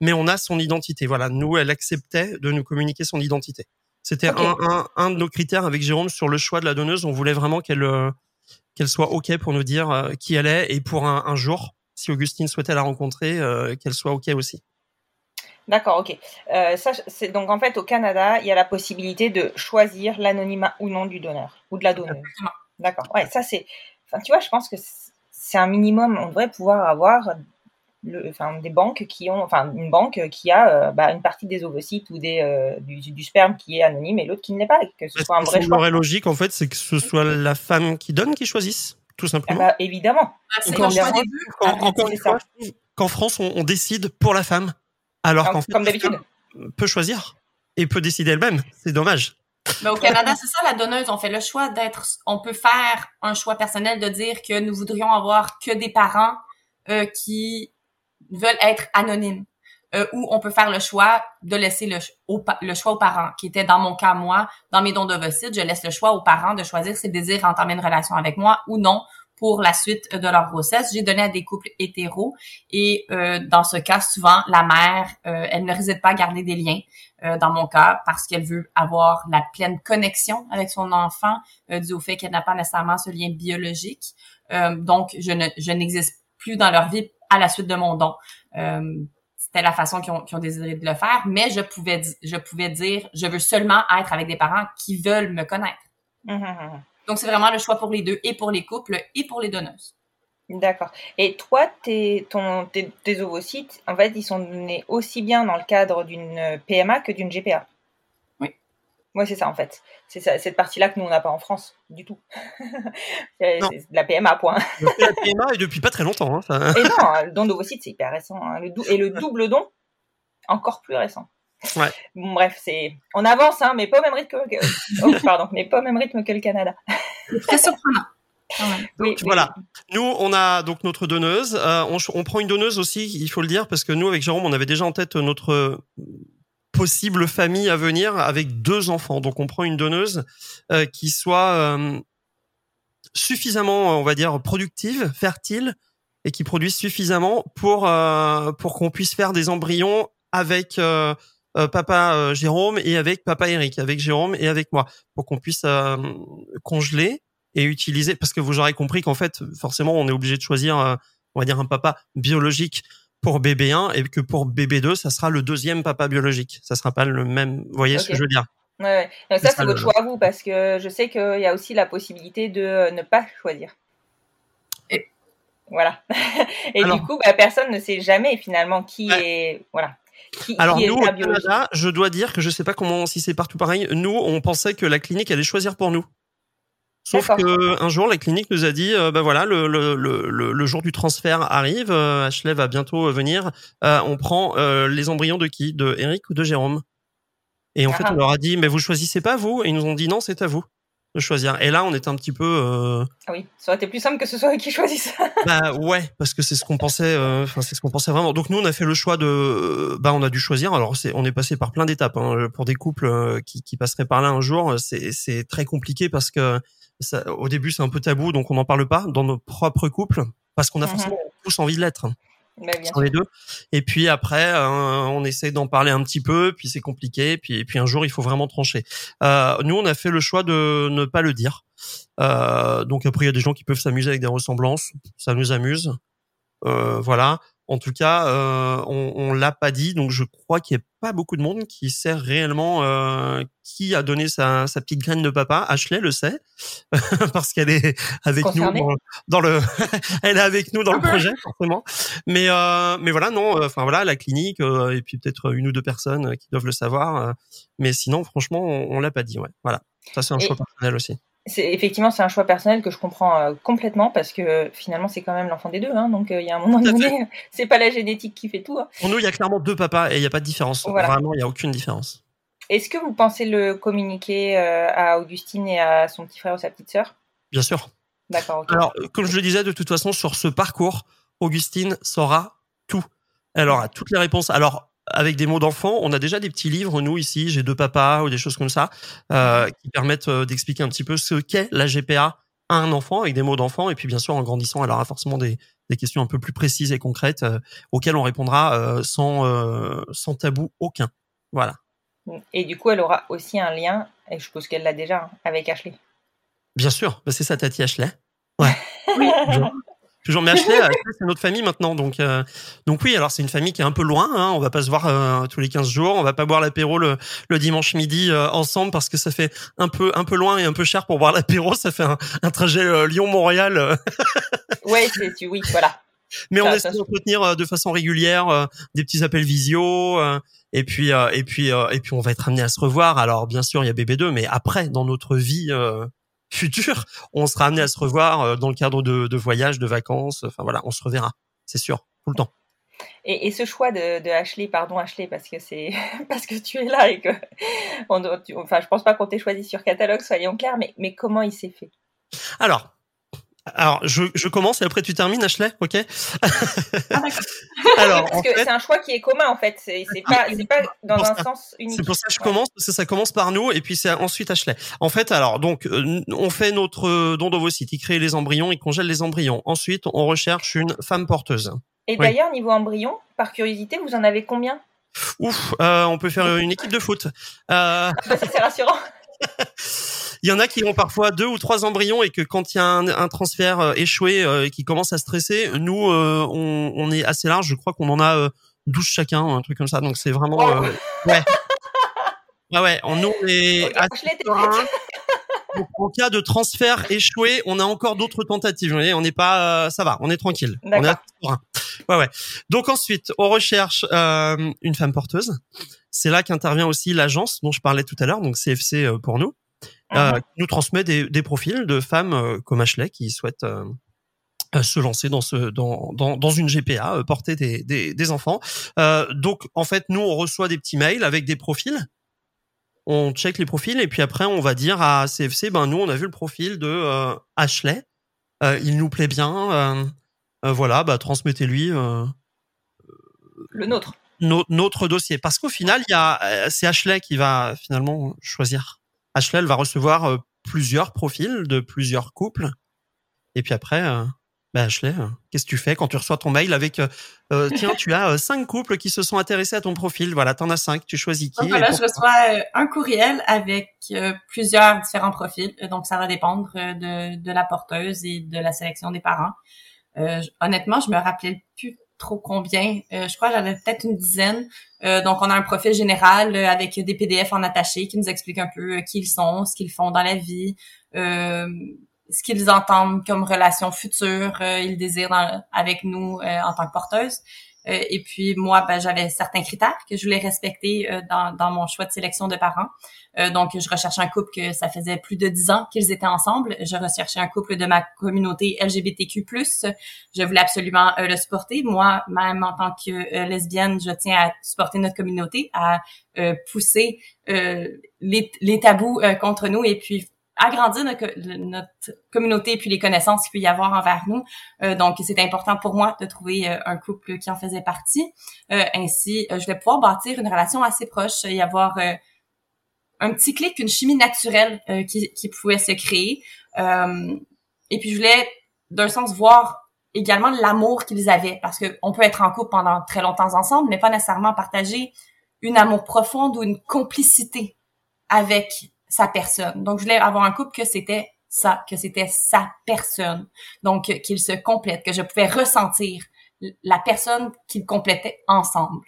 mais on a son identité. Voilà, nous, elle acceptait de nous communiquer son identité. C'était un, un, de nos critères avec Jérôme sur le choix de la donneuse. On voulait vraiment qu'elle euh, qu'elle soit ok pour nous dire euh, qui elle est et pour un, jour, si Augustine souhaitait la rencontrer, qu'elle soit ok aussi. D'accord, ok. Euh, ça, c'est donc en fait au Canada, il y a la possibilité de choisir l'anonymat ou non du donneur ou de la donneuse. D'accord. Ouais, ça c'est. Enfin, tu vois, je pense que c'est un minimum. On devrait pouvoir avoir le, enfin, des banques qui ont, enfin, une banque qui a euh, bah, une partie des ovocytes ou des euh, du, sperme qui est anonyme et l'autre qui ne l'est pas, et que ce soit un vrai choix. logique en fait, c'est que ce soit la femme qui donne qui choisisse, tout simplement. Ah bah, évidemment. Ah, c'est choix Encore une fois, qu'en France on décide pour la femme. Alors qu'en fait, comme d'habitude, peut choisir et peut décider elle-même. C'est dommage. Mais au Canada, c'est ça la donneuse. On fait le choix d'être. On peut faire un choix personnel de dire que nous voudrions avoir que des parents euh, qui veulent être anonymes. Euh, ou on peut faire le choix de laisser le, le choix aux parents, qui était dans mon cas moi, dans mes dons d'ovocytes, je laisse le choix aux parents de choisir s'ils désirent entamer une relation avec moi ou non pour la suite de leur grossesse. J'ai donné à des couples hétéros et euh, dans ce cas, souvent, la mère, euh, elle ne réside pas à garder des liens. Euh, dans mon cas, parce qu'elle veut avoir la pleine connexion avec son enfant, dû au fait qu'elle n'a pas nécessairement ce lien biologique. donc, je ne je n'existe plus dans leur vie à la suite de mon don. C'était la façon qu'ils ont, ont, désiré de le faire, mais je pouvais je pouvais dire je veux seulement être avec des parents qui veulent me connaître. Mmh, mmh, mmh. Donc, c'est vraiment le choix pour les deux, et pour les couples, et pour les donneuses. D'accord. Et toi, tes, ton, tes, ovocytes, en fait, ils sont donnés aussi bien dans le cadre d'une PMA que d'une GPA. Oui. Oui, c'est ça, en fait. C'est cette partie-là que nous, on n'a pas en France, du tout. c'est la PMA, point. la PMA, et depuis pas très longtemps. Hein, Et non, le don d'ovocytes, c'est hyper récent. Hein. Le et le double don, encore plus récent. Ouais. Bon, bref, c'est on avance, hein, mais pas au même rythme que, oh, pardon, mais pas au même rythme que le Canada. Très surprenant. Oui, voilà. Nous, on a donc notre donneuse. Euh, on, on, prend une donneuse aussi, il faut le dire, parce que nous, avec Jérôme, on avait déjà en tête notre possible famille à venir avec deux enfants. Donc, on prend une donneuse euh, qui soit euh, suffisamment, on va dire, productive, fertile, et qui produise suffisamment pour euh, pour qu'on puisse faire des embryons avec euh, papa euh, Jérôme et avec papa Eric, avec Jérôme et avec moi, pour qu'on puisse euh, congeler et utiliser. Parce que vous aurez compris qu'en fait, forcément, on est obligé de choisir, on va dire, un papa biologique pour bébé 1 et que pour bébé 2, ça sera le deuxième papa biologique. Ça sera pas le même. Vous voyez ce que je veux dire? Ouais, ouais. ça, c'est votre choix à vous, parce que je sais qu'il y a aussi la possibilité de ne pas choisir. Et voilà. Et du coup, bah, personne ne sait jamais finalement qui est. Voilà. Alors nous, au Canada, je dois dire que je sais pas comment, si c'est partout pareil. Nous, on pensait que la clinique allait choisir pour nous. Sauf que un jour, la clinique nous a dit, euh, bah voilà, le, le, le, le, jour du transfert arrive, euh, Ashley va bientôt venir. Euh, on prend les embryons de qui? De Eric ou de Jérôme? Et en fait, on ah. leur a dit, mais vous choisissez pas vous? Et ils nous ont dit non, c'est à vous de choisir. Et là, on est un petit peu. Euh... Ah oui, ça aurait été plus simple que ce soit eux qui choisissent. bah ouais, parce que c'est ce qu'on pensait. Euh, enfin, c'est ce qu'on pensait vraiment. Donc nous, on a fait le choix de. Euh, bah, on a dû choisir. Alors, c'est, on est passé par plein d'étapes. Hein. Pour des couples qui, qui passeraient par là un jour, c'est, c'est très compliqué parce que ça, au début, c'est un peu tabou, donc on n'en parle pas dans nos propres couples parce qu'on a mhm. forcément tous envie de l'être. Bah, les deux. Et puis après, euh, on essaie d'en parler un petit peu, puis c'est compliqué, puis puis un jour il faut vraiment trancher. Euh, nous, on a fait le choix de ne pas le dire. Euh, donc après, il y a des gens qui peuvent s'amuser avec des ressemblances, ça nous amuse. Euh, voilà. En tout cas, euh, on, on l'a pas dit, donc je crois qu'il y a pas beaucoup de monde qui sait réellement euh, qui a donné sa, sa, petite graine de papa. Ashley le sait parce qu'elle est avec nous dans, le, elle est avec nous dans le projet forcément. Mais euh, mais voilà non, enfin voilà la clinique et puis peut-être une ou deux personnes qui doivent le savoir. Mais sinon franchement on, on l'a pas dit ouais. Voilà, ça c'est un choix personnel aussi c'est effectivement c'est un choix personnel que je comprends euh, complètement parce que finalement c'est quand même l'enfant des deux hein, donc euh, il y a un moment donné c'est pas la génétique qui fait tout hein. pour nous il y a clairement deux papas et il n'y a pas de différence. Vraiment il y a aucune différence. Est-ce que vous pensez le communiquer euh, à Augustine et à son petit frère ou sa petite sœur? Bien sûr. D'accord alors comme je le disais de toute façon sur ce parcours Augustine saura tout. Elle aura toutes les réponses. Alors avec des mots d'enfant. On a déjà des petits livres, nous ici, j'ai deux papas ou des choses comme ça, euh, qui permettent euh, d'expliquer un petit peu ce qu'est la GPA à un enfant avec des mots d'enfant. Et puis bien sûr, en grandissant, elle aura forcément des, des questions un peu plus précises et concrètes euh, auxquelles on répondra euh, sans, euh, sans tabou aucun. Voilà. Et du coup, elle aura aussi un lien, et je suppose qu'elle l'a déjà, hein, avec Ashley. Bien sûr, bah, c'est sa tati Ashley. Ouais. oui. Toujours, mais Ashley, c'est notre famille maintenant, donc euh, donc oui. Alors c'est une famille qui est un peu loin. Hein, on va pas se voir euh, tous les 15 jours. On va pas boire l'apéro le, le dimanche midi euh, ensemble parce que ça fait un peu un peu loin et un peu cher pour boire l'apéro. Ça fait un, un trajet Lyon-Montréal. ouais, c'est oui, voilà. Mais on essaie d'entretenir de façon régulière des petits appels visio. et puis et puis et puis on va être amené à se revoir. Alors bien sûr il y a BB2, mais après dans notre vie futur, on sera amené à se revoir euh, dans le cadre de, de voyages, de vacances. Enfin voilà, on se reverra, c'est sûr, tout le temps. Et, et, ce choix de, de, Ashley, pardon Ashley, parce que c'est parce que tu es là et que, on, enfin, je pense pas qu'on t'ait choisi sur catalogue, soyons clairs, mais mais comment il s'est fait? Alors, alors, je, je, commence et après tu termines, Ashley, ok ah, Alors, parce que c'est un choix qui est commun en fait. C'est pas, pas dans un sens unique. C'est pour ça que je commence parce que ça commence par nous et puis c'est ensuite Ashley. En fait, alors donc euh, on fait notre euh, don d'ovocytes, il crée les embryons, il congèle les embryons. Ensuite, on recherche une femme porteuse. Et d'ailleurs, niveau embryon, par curiosité, vous en avez combien? Ouf, euh, on peut faire une équipe de foot. Euh... Bah, c'est rassurant. Il y en a qui ont parfois deux ou trois embryons et que quand il y a un, un transfert euh, échoué euh, et qui commence à stresser, nous, euh, on, on, est assez large. Je crois qu'on en a 12 chacun, un truc comme ça. Donc c'est vraiment... Oh. ouais. Ouais, ouais. On, nous, est... en cas de transfert échoué, on a encore d'autres tentatives. Vous voyez, on n'est pas, ça va, on est tranquille. On est ouais, ouais. Donc ensuite, on recherche euh, une femme porteuse. C'est là qu'intervient aussi l'agence dont je parlais tout à l'heure, donc CFC pour nous euh, uh-huh. nous transmet des, des, profils de femmes euh, comme Ashley qui souhaitent euh, se lancer dans ce dans dans, dans une GPA, porter des, des, des enfants. donc en fait, nous on reçoit des petits mails avec des profils. On check les profils et puis après on va dire à CFC, ben nous on a vu le profil de Ashley, il nous plaît bien, voilà, bah transmettez-lui le nôtre. notre dossier parce qu'au final il y a c'est Ashley qui va finalement choisir Ashley, elle va recevoir euh, plusieurs profils de plusieurs couples. Et puis après, euh, bah Ashley, euh, qu'est-ce que tu fais quand tu reçois ton mail avec tiens, tu as cinq couples qui se sont intéressés à ton profil. Voilà, t'en as cinq. Tu choisis qui donc, Voilà, je reçois un courriel avec plusieurs différents profils. Donc ça va dépendre de, de la porteuse et de la sélection des parents. honnêtement, je me rappelais plus trop combien. Euh, je crois j'en ai peut-être une dizaine. Euh, donc, on a un profil général euh, avec des PDF en attaché qui nous expliquent un peu qui ils sont, ce qu'ils font dans la vie, ce qu'ils entendent comme relation future, ils désirent avec nous en tant que porteuse. Euh, et puis moi, ben, j'avais certains critères que je voulais respecter euh, dans, dans mon choix de sélection de parents. Euh, donc, je recherchais un couple que ça faisait plus de dix ans qu'ils étaient ensemble. Je recherchais un couple de ma communauté LGBTQ+. Je voulais absolument le supporter. Moi, même en tant que lesbienne, je tiens à supporter notre communauté, à pousser les, les, tabous contre nous et puis agrandir notre, notre, communauté puis les connaissances qu'il peut y avoir envers nous. Euh, donc, c'est important pour moi de trouver euh, un couple qui en faisait partie. Euh, ainsi, je vais pouvoir bâtir une relation assez proche y avoir un petit clic, une chimie naturelle qui, qui, pouvait se créer. et puis, je voulais, d'un sens, voir également l'amour qu'ils avaient parce que on peut être en couple pendant très longtemps ensemble, mais pas nécessairement partager une amour profonde ou une complicité avec sa personne. Donc, je voulais avoir un couple que c'était ça, que c'était sa personne. Donc, qu'il se complète, que je pouvais ressentir la personne qu'ils complétaient ensemble.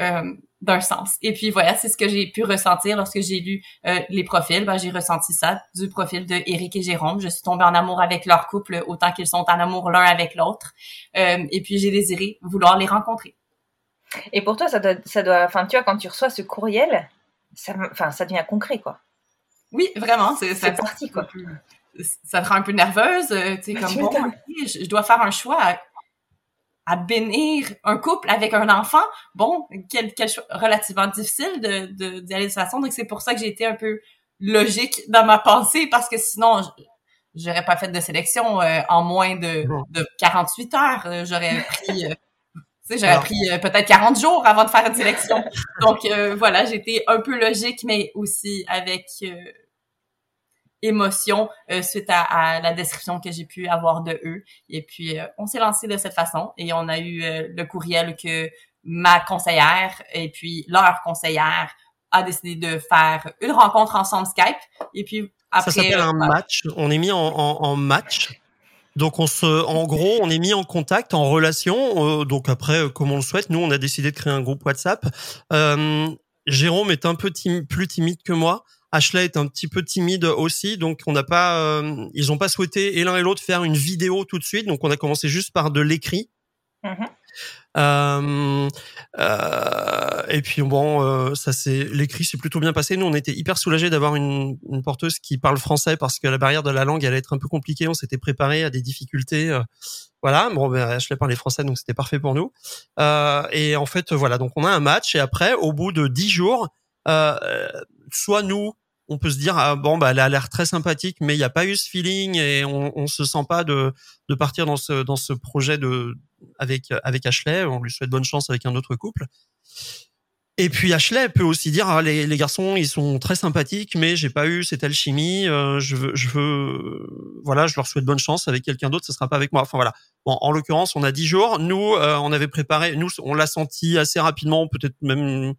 Euh, d'un sens. Et puis voilà, c'est ce que j'ai pu ressentir lorsque j'ai lu euh, les profils. Ben, j'ai ressenti ça du profil de Eric et Jérôme. Je suis tombée en amour avec leur couple autant qu'ils sont en amour l'un avec l'autre. Euh, et puis j'ai désiré vouloir les rencontrer. Et pour toi, ça doit, ça doit, enfin, tu vois, quand tu reçois ce courriel, ça, enfin, ça devient concret, quoi. Oui, vraiment. C'est parti, quoi. Ça te rend un peu nerveuse. Euh, tu sais, comme bon, je, dois faire un choix à, bénir un couple avec un enfant. Bon, quel, quel choix? Relativement difficile de, de, d'y aller de cette façon. Donc, c'est pour ça que j'ai été un peu logique dans ma pensée parce que sinon, j'aurais pas fait de sélection euh, en moins de, de 48 heures. Euh, j'aurais pris... Tu sais, j'aurais pris peut-être 40 jours avant de faire une sélection. Donc voilà, j'étais un peu logique, mais aussi avec émotion euh, suite à, la description que j'ai pu avoir de eux. Et puis, euh, on s'est lancé de cette façon et on a eu euh, le courriel que ma conseillère et puis leur conseillère a décidé de faire une rencontre ensemble Skype. Et puis, après... Ça s'appelle un match. On est mis en, en, match. Donc on se, en gros, on est mis en contact, en relation. donc après, comme on le souhaite, nous, on a décidé de créer un groupe WhatsApp. Jérôme est un peu plus timide que moi. Ashley est un petit peu timide aussi, donc on n'a pas, euh, ils ont pas souhaité et l'un et l'autre faire une vidéo tout de suite, donc on a commencé juste par de l'écrit. Mm-hmm. Euh, euh, et puis bon, euh, ça c'est l'écrit s'est plutôt bien passé. Nous, on était hyper soulagés d'avoir une, une, porteuse qui parle français parce que la barrière de la langue allait être un peu compliquée. On s'était préparé à des difficultés. Euh, voilà, bon, ben, Ashley parlait français, donc c'était parfait pour nous. et en fait, voilà, donc on a un match et après, au bout de dix jours, soit nous on peut se dire ah, bon bah elle a l'air très sympathique mais il n'y a pas eu ce feeling et on, on se sent pas de de partir dans ce dans ce projet de avec avec Ashley. On lui souhaite bonne chance avec un autre couple. Et puis Ashley peut aussi dire ah, les, les garçons ils sont très sympathiques mais j'ai pas eu cette alchimie euh, je veux je veux voilà je leur souhaite bonne chance avec quelqu'un d'autre ce sera pas avec moi. Enfin voilà. Bon en l'occurrence on a dix jours. Nous euh, on avait préparé nous on l'a senti assez rapidement peut-être même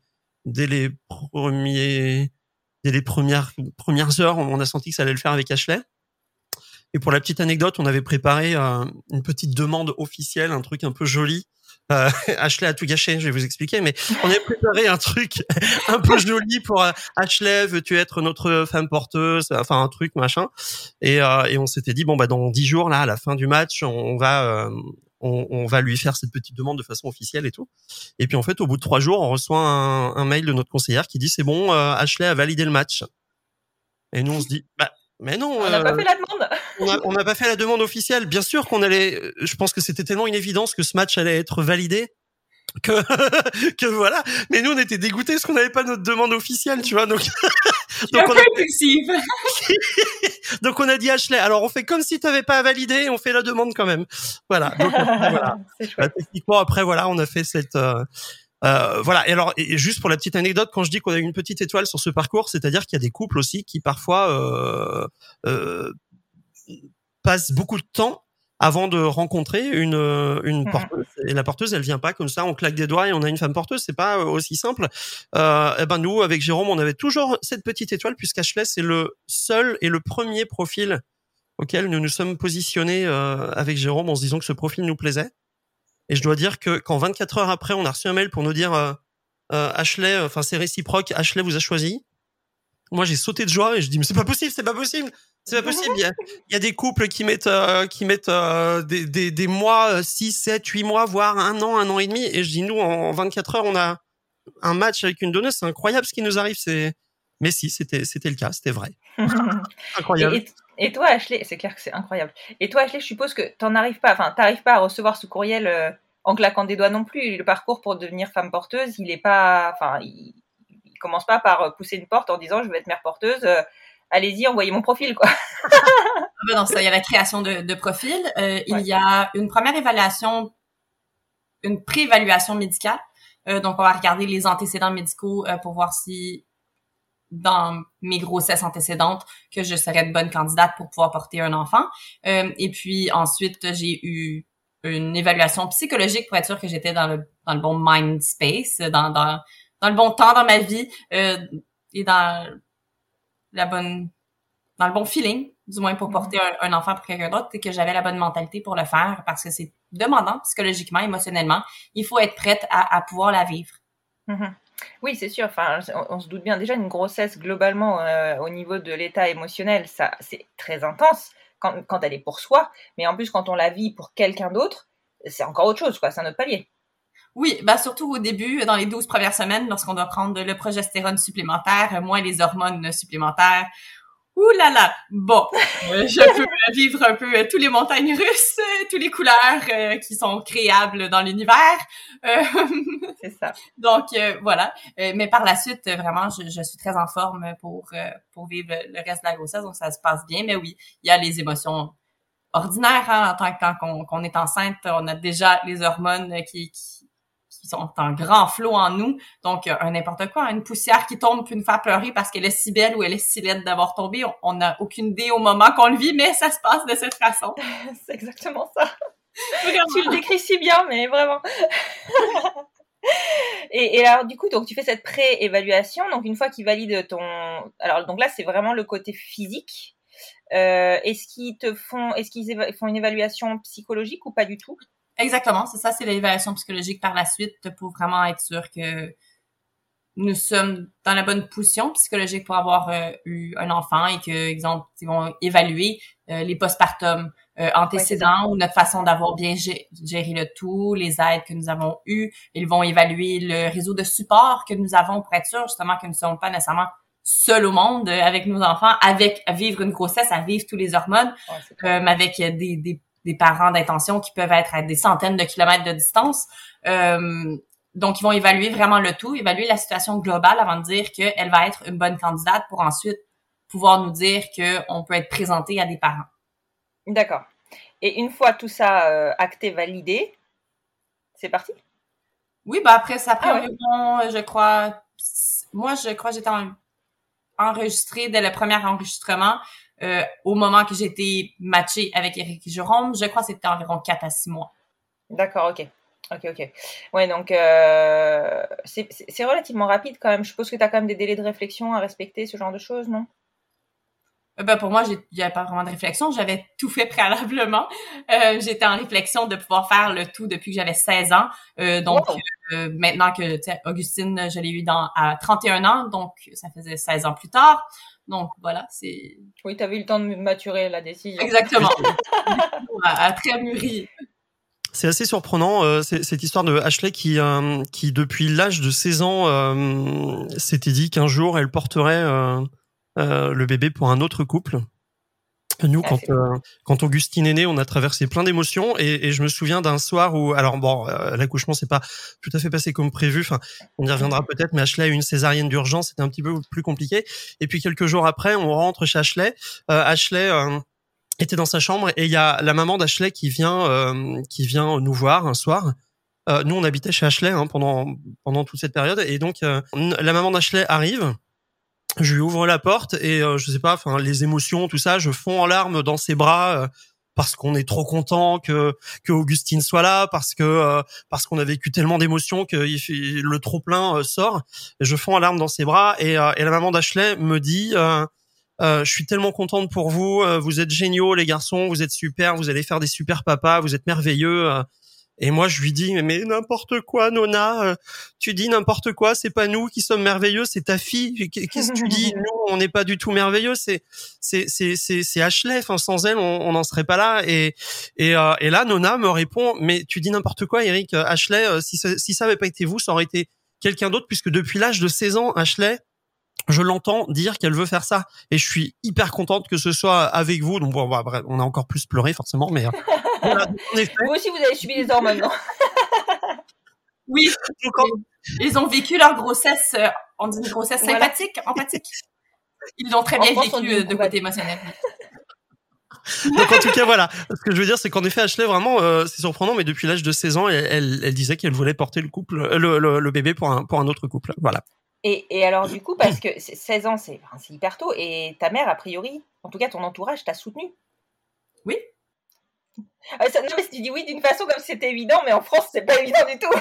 dès les premiers dès les premières premières heures, on a senti que ça allait le faire avec Ashley. Et pour la petite anecdote, on avait préparé euh, une petite demande officielle, un truc un peu joli. Euh, Ashley a tout gâché, je vais vous expliquer, mais on avait préparé un truc un peu joli pour euh, Ashley, veux-tu être notre femme porteuse, enfin un truc machin. Et, et on s'était dit bon bah dans dix jours là, à la fin du match, on va on, va lui faire cette petite demande de façon officielle et tout. Et puis en fait, au bout de trois jours, on reçoit un, mail de notre conseillère qui dit c'est bon, euh, Ashley a validé le match. Et nous on se dit bah mais non. On n'a pas euh, fait la demande. on n'a pas fait la demande officielle. Bien sûr qu'on allait. Je pense que c'était tellement une évidence que ce match allait être validé que que voilà. Mais nous on était dégoûtés parce qu'on n'avait pas notre demande officielle tu vois donc donc on, a... donc on a dit Ashley. Alors on fait comme si tu n'avais pas validé et on fait la demande quand même. Voilà. Donc voilà. Bah, techniquement après voilà on a fait cette euh, euh, voilà. Et alors et juste pour la petite anecdote quand je dis qu'on a eu une petite étoile sur ce parcours c'est-à-dire qu'il y a des couples aussi qui parfois euh, euh, passent beaucoup de temps avant de rencontrer une une mmh porteuse et la porteuse elle vient pas comme ça on claque des doigts et on a une femme porteuse c'est pas euh, aussi simple. Euh, et eh ben nous avec Jérôme on avait toujours cette petite étoile puisqu'Ashley c'est le seul et le premier profil auquel nous nous sommes positionnés euh, avec Jérôme en se disant que ce profil nous plaisait. Et je dois dire que quand 24 heures après, on a reçu un mail pour nous dire euh, euh, Ashley, enfin c'est réciproque, Ashley vous a choisi. Moi, j'ai sauté de joie et je dis mais c'est pas possible, c'est pas possible, c'est pas possible. Il y a, il y a des couples qui mettent euh, qui mettent euh, des, des, des mois, 6, 7, 8 mois, voire un an, un an et demi. Et je dis nous en 24 heures, on a un match avec une donneuse, c'est incroyable ce qui nous arrive. C'est mais si, c'était c'était le cas, c'était vrai. incroyable. Et, et, toi, Ashley, c'est clair que c'est incroyable. Et toi, Ashley, je suppose que t'en arrives pas, enfin, t'arrives pas à recevoir ce courriel euh, en claquant des doigts non plus. Le parcours pour devenir femme porteuse, il est pas, enfin, il, commence pas par pousser une porte en disant je vais être mère porteuse. Euh, allez-y, envoyez mon profil, quoi. ah ben non, ça, il y a la création de, de profil. Euh, ouais. Il y a une première évaluation, une pré-évaluation médicale. Euh, donc, on va regarder les antécédents médicaux euh, pour voir si dans mes grossesses antécédentes que je serais de bonne candidate pour pouvoir porter un enfant. Euh, et puis ensuite, j'ai eu une évaluation psychologique pour être sûr que j'étais dans le dans le bon mind space, dans dans dans le bon temps dans ma vie euh, et dans la bonne dans le bon feeling, du moins pour porter un, un enfant pour quelqu'un d'autre, et que j'avais la bonne mentalité pour le faire parce que c'est demandant psychologiquement, émotionnellement. Il faut être prête à, à pouvoir la vivre. Mm -hmm. Oui, c'est sûr. Enfin, on, on, se doute bien. Déjà, une grossesse globalement euh, au niveau de l'état émotionnel, ça, c'est très intense quand, quand elle est pour soi. Mais en plus, quand on la vit pour quelqu'un d'autre, c'est encore autre chose. quoi. C'est un autre palier. Oui, bah surtout au début, dans les 12 premières semaines, lorsqu'on doit prendre le progestérone supplémentaire, moins les hormones supplémentaires, Ouh là là, bon, euh, je peux vivre un peu euh, tous les montagnes russes, euh, tous les couleurs euh, qui sont créables dans l'univers. Euh, c'est ça. Donc voilà, mais par la suite, vraiment, je, je, suis très en forme pour pour vivre le reste de la grossesse, donc ça se passe bien. Mais oui, il y a les émotions ordinaires hein, en tant que quand qu'on est enceinte, on a déjà les hormones qui sont en grand flot en nous. Donc, un n'importe quoi, une poussière qui tombe puis une faire pleurer parce qu'elle est si belle ou elle est si laide d'avoir tombé. On n'a aucune idée au moment qu'on le vit, mais ça se passe de cette façon. C'est exactement ça. tu le décris si bien, mais vraiment. et, et, alors, du coup, donc tu fais cette pré-évaluation. Donc, une fois qu'ils valident ton... Alors, donc là, c'est vraiment le côté physique. Euh, est-ce qu'ils te font, est-ce qu'ils font une évaluation psychologique ou pas du tout? Exactement, c'est ça, c'est l'évaluation psychologique par la suite pour vraiment être sûr que nous sommes dans la bonne position psychologique pour avoir euh, eu un enfant et que, exemple, ils vont évaluer euh, les postpartum euh, antécédents ouais, ou notre façon d'avoir bien géré le tout, les aides que nous avons eues. Ils vont évaluer le réseau de support que nous avons pour être sûr justement que nous ne sommes pas nécessairement seuls au monde euh, avec nos enfants, avec à vivre une grossesse, à vivre tous les hormones, ouais, avec des, des des parents d'intention qui peuvent être à des centaines de kilomètres de distance. Euh, donc, ils vont évaluer vraiment le tout, évaluer la situation globale avant de dire qu'elle va être une bonne candidate pour ensuite pouvoir nous dire qu'on peut être présenté à des parents. D'accord. Et une fois tout ça euh, acté, validé, c'est parti? Oui, bah après, ça prend ah ouais. je crois, moi, je crois que j'étais en, enregistrée dès le premier enregistrement euh, au moment que j'étais matchée avec Eric Jérôme. Je crois que c'était environ 4 à 6 mois. D'accord, ok. Ok, ok. Ouais, donc euh, c'est relativement rapide quand même. Je suppose que tu as quand même des délais de réflexion à respecter, ce genre de choses, non? Euh, ben pour moi, il n'y avait pas vraiment de réflexion. J'avais tout fait préalablement. Euh, J'étais en réflexion de pouvoir faire le tout depuis que j'avais 16 ans. Euh, donc, wow. euh, maintenant que Augustine, je l'ai eu dans, à 31 ans, donc ça faisait 16 ans plus tard. Donc voilà, c'est. Oui, tu avais eu le temps de maturer la décision. Exactement. à, à très mûri. C'est assez surprenant euh, cette histoire de Ashley qui, euh, qui depuis l'âge de 16 ans, euh, s'était dit qu'un jour elle porterait euh, euh, le bébé pour un autre couple. Nous, quand, euh, quand Augustine est née, on a traversé plein d'émotions et, et, je me souviens d'un soir où, alors bon, euh, l'accouchement c'est pas tout à fait passé comme prévu. Enfin, on y reviendra peut-être, mais Ashley a eu une césarienne d'urgence, c'était un petit peu plus compliqué. Et puis quelques jours après, on rentre chez Ashley. Euh, Ashley euh, était dans sa chambre et il y a la maman d'Ashley qui vient, euh, qui vient nous voir un soir. nous, on habitait chez Ashley hein, pendant pendant toute cette période et donc la maman d'Ashley arrive je lui ouvre la porte et euh, je sais pas, enfin les émotions, tout ça, je fonds en larmes dans ses bras euh, parce qu'on est trop content que que Augustine soit là, parce que euh, parce qu'on a vécu tellement d'émotions que il, le trop plein euh, sort. Je fonds en larmes dans ses bras et, euh, et la maman d'Ashley me dit. je suis tellement contente pour vous. vous êtes géniaux, les garçons. Vous êtes super. Vous allez faire des super papas. Vous êtes merveilleux. Et moi, je lui dis, mais, n'importe quoi, Nona, euh, tu dis n'importe quoi, c'est pas nous qui sommes merveilleux, c'est ta fille. Qu'est-ce que tu dis? Nous, on n'est pas du tout merveilleux, c'est c'est c'est c'est Ashley. Enfin, sans elle, on n'en serait pas là. Et et euh, et là, Nona me répond, mais tu dis n'importe quoi, Eric. Ashley, euh, si ça, si ça avait pas été vous, ça aurait été quelqu'un d'autre, puisque depuis l'âge de 16 ans, Ashley, je l'entends dire qu'elle veut faire ça et je suis hyper contente que ce soit avec vous donc bon, bref, on a encore plus pleuré forcément mais vous aussi, vous avez subi des hormones, non? Oui. Ils ont vécu leur grossesse, euh, on dit une grossesse sympathique, empathique. Ils l'ont très bien vécu euh, de côté émotionnel. Donc en tout cas voilà, ce que je veux dire c'est qu'en effet Ashley vraiment euh, c'est surprenant mais depuis l'âge de 16 ans elle, elle, disait qu'elle voulait porter le couple le, le, bébé pour un pour un autre couple voilà. Et, et alors du coup parce que 16 ans c'est hyper tôt et ta mère a priori en tout cas ton entourage t'a soutenu. Oui. Ah, non, mais tu dis oui d'une façon comme si c'était évident, mais en France, c'est pas évident du tout.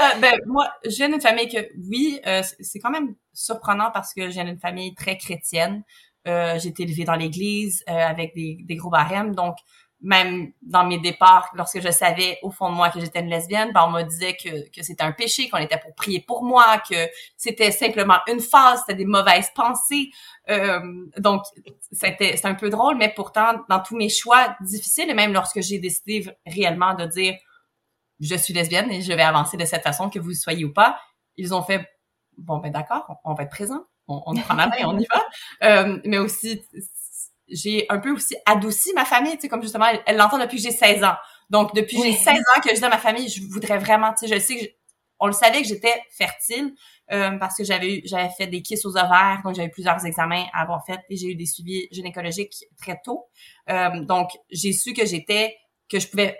Euh, ben, moi, je viens d'une famille que, oui, euh, c'est quand même surprenant parce que j'ai une famille très chrétienne. Euh, j'ai été élevée dans l'église avec des, des gros barèmes. Donc, même dans mes départs, lorsque je savais au fond de moi que j'étais une lesbienne, ben on me disait que, que c'était un péché, qu'on était pour prier pour moi, que c'était simplement une phase, c'était des mauvaises pensées. Euh, donc, c'était c'est un peu drôle, mais pourtant, dans tous mes choix difficiles, et même lorsque j'ai décidé réellement de dire je suis lesbienne et je vais avancer de cette façon, que vous soyez ou pas, ils ont fait bon ben d'accord, on, va être présent, on, on prend la main, on y va. Euh, mais aussi j'ai un peu aussi adouci ma famille, tu sais, comme justement, elle l'entend depuis que j'ai 16 ans. Donc, depuis que j'ai 16 ans que je dis à ma famille, je voudrais vraiment, tu sais, je sais que, on le savait que j'étais fertile, euh, parce que j'avais eu, j'avais fait des kisses aux ovaires, donc j'avais plusieurs examens à avoir fait et j'ai eu des suivis gynécologiques très tôt. Euh, donc, j'ai su que j'étais, que je pouvais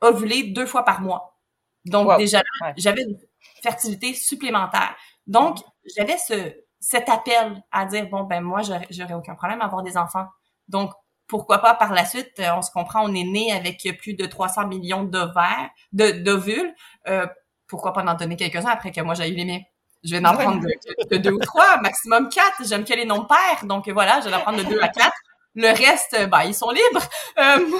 ovuler deux fois par mois. Donc, déjà, j'avais une fertilité supplémentaire. Donc, j'avais ce, cet appel à dire bon ben moi j'aurais aucun problème à avoir des enfants. Donc pourquoi pas par la suite, euh, on se comprend, on est né avec plus de 300 millions d'ovaires, de d'ovules. Euh, pourquoi pas en donner quelques-uns après que moi j'ai eu les miens? Je vais en prendre que, deux ou trois, maximum quatre. J'aime que les noms pères, donc voilà, je vais en prendre de deux à quatre. Le reste, ben, ils sont libres. Euh...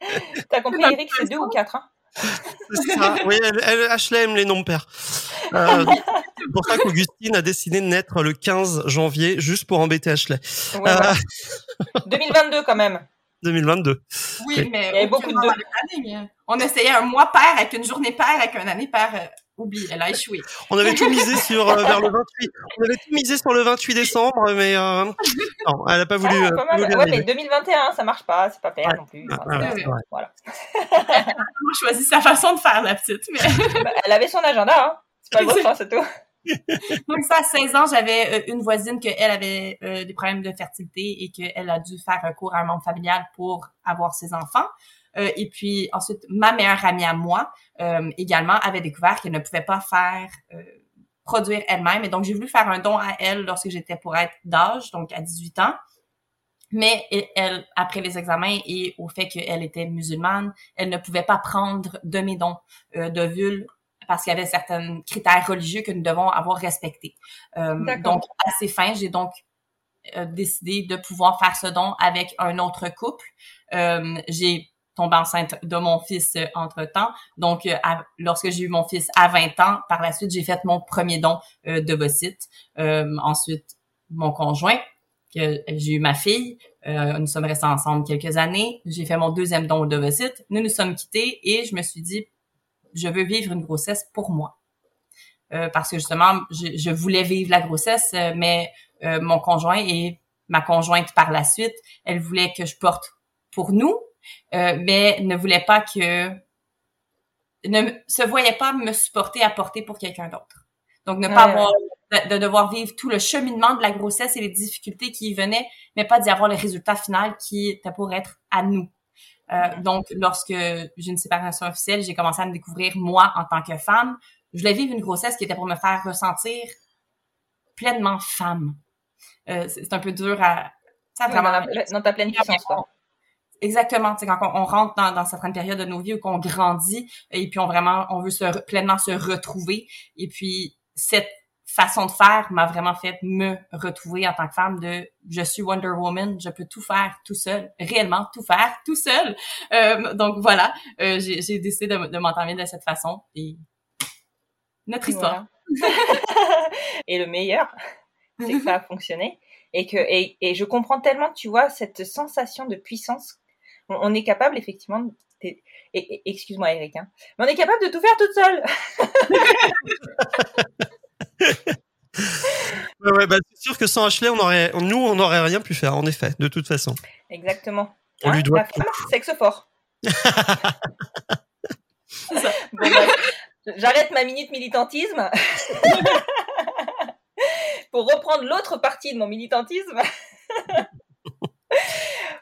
T'as compris, Eric, c'est deux ou quatre, hein? C'est ça. Oui, elle, Ashley aime les noms pères. Euh, c'est pour ça qu'Augustine a décidé de naître le 15 janvier, juste pour embêter Ashley. 2022 quand même. 2022. Oui, mais il y avait beaucoup de On essayait un mois père avec une journée père avec un année père. Oublie, elle a échoué. On avait tout misé sur euh, vers le 28. On avait tout misé sur le 28 décembre, mais euh, non, elle a pas voulu. Ah, euh, ouais, mais 2021, ça marche pas, c'est pas père non plus. Enfin, ouais, ouais, voilà. elle a choisi sa façon de faire la petite, mais bah, elle avait son agenda, hein. C'est pas le bon c'est tout. Donc ça, à 16 ans, j'avais une voisine que elle avait des problèmes de fertilité et qu'elle a dû faire recours à un membre familial pour avoir ses enfants. Euh, et puis ensuite, ma meilleure amie à moi euh, également avait découvert qu'elle ne pouvait pas faire euh, produire elle-même. Et donc, j'ai voulu faire un don à elle lorsque j'étais pour être d'âge, donc à 18 ans. Mais elle, après les examens et au fait qu'elle était musulmane, elle ne pouvait pas prendre de mes dons euh, d'ovules parce qu'il y avait certains critères religieux que nous devons avoir respectés. Euh, donc, à ces fins, j'ai donc décidé de pouvoir faire ce don avec un autre couple. Euh, j'ai tombée enceinte de mon fils euh, entre-temps. Donc, euh, lorsque j'ai eu mon fils à 20 ans, par la suite, j'ai fait mon premier don euh, d'ovocytes. ensuite, mon conjoint, que j'ai eu ma fille. nous sommes restés ensemble quelques années. J'ai fait mon deuxième don d'ovocytes. Nous nous sommes quittés et je me suis dit, je veux vivre une grossesse pour moi. parce que justement, je, je, voulais vivre la grossesse, mais mon conjoint et ma conjointe par la suite, elle voulait que je porte pour nous, euh, mais ne voulait pas que ne se voyait pas me supporter à porter pour quelqu'un d'autre. Donc ne pas avoir de, devoir vivre tout le cheminement de la grossesse et les difficultés qui y venaient, mais pas d'y avoir le résultat final qui était pour être à nous. Euh, donc, lorsque j'ai une séparation officielle, j'ai commencé à me découvrir moi en tant que femme. Je voulais vivre une grossesse qui était pour me faire ressentir pleinement femme. Euh, c'est un peu dur à... Ça, vraiment, dans, ta pleine puissance, Exactement, c'est quand on, rentre dans, dans certaines périodes de nos vies où qu'on grandit et puis on vraiment on veut se pleinement se retrouver et puis cette façon de faire m'a vraiment fait me retrouver en tant que femme de je suis Wonder Woman, je peux tout faire tout seul, réellement tout faire tout seul. Euh, donc voilà, euh, j'ai décidé de, de m'entendre de cette façon et notre histoire. et le meilleur, c'est que ça a fonctionné et que et, et je comprends tellement, tu vois, cette sensation de puissance. On, est capable effectivement. Excuse-moi Eric, hein, mais on est capable de tout faire toute seule. ouais, bah, c'est sûr que sans Ashley, on aurait, nous, on n'aurait rien pu faire, en effet, de toute façon. Exactement. On lui hein, doit. La femme, sexe fort. J'arrête ma minute militantisme pour reprendre l'autre partie de mon militantisme.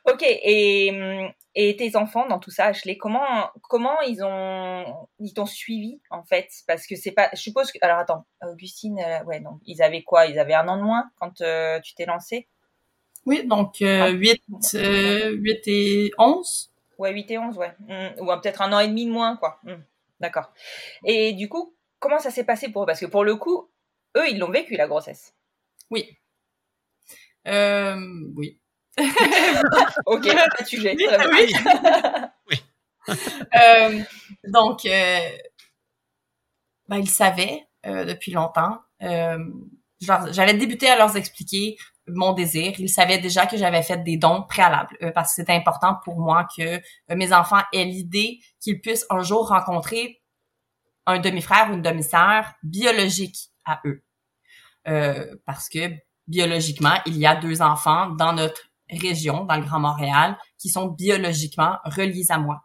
Ok, et, et tes enfants dans tout ça, Ashley, comment comment ils ont ils t'ont suivi en fait? Parce que c'est pas, je suppose que alors attends, Augustine, euh, ouais donc ils avaient quoi? Ils avaient un an de moins quand euh, tu t'es lancée? Oui, donc euh, 8 ah. 8 euh, et 11. Ouais, 8 et 11, ouais. Mmh. Ou peut-être un an et demi de moins quoi. Mmh. D'accord. Et du coup, comment ça s'est passé pour eux? Parce que pour le coup, eux, ils l'ont vécu la grossesse. Oui. Euh, oui. ok, pas de sujet. Oui. oui. euh, donc, euh, ben, ils savaient euh, depuis longtemps. Euh, J'avais débuté à leur expliquer mon désir. Ils savaient déjà que j'avais fait des dons préalables euh, parce que c'était important pour moi que euh, mes enfants aient l'idée qu'ils puissent un jour rencontrer un demi-frère ou une demi-sœur biologique à eux. Euh, parce que biologiquement, il y a deux enfants dans notre région, dans le Grand Montréal, qui sont biologiquement reliés à moi.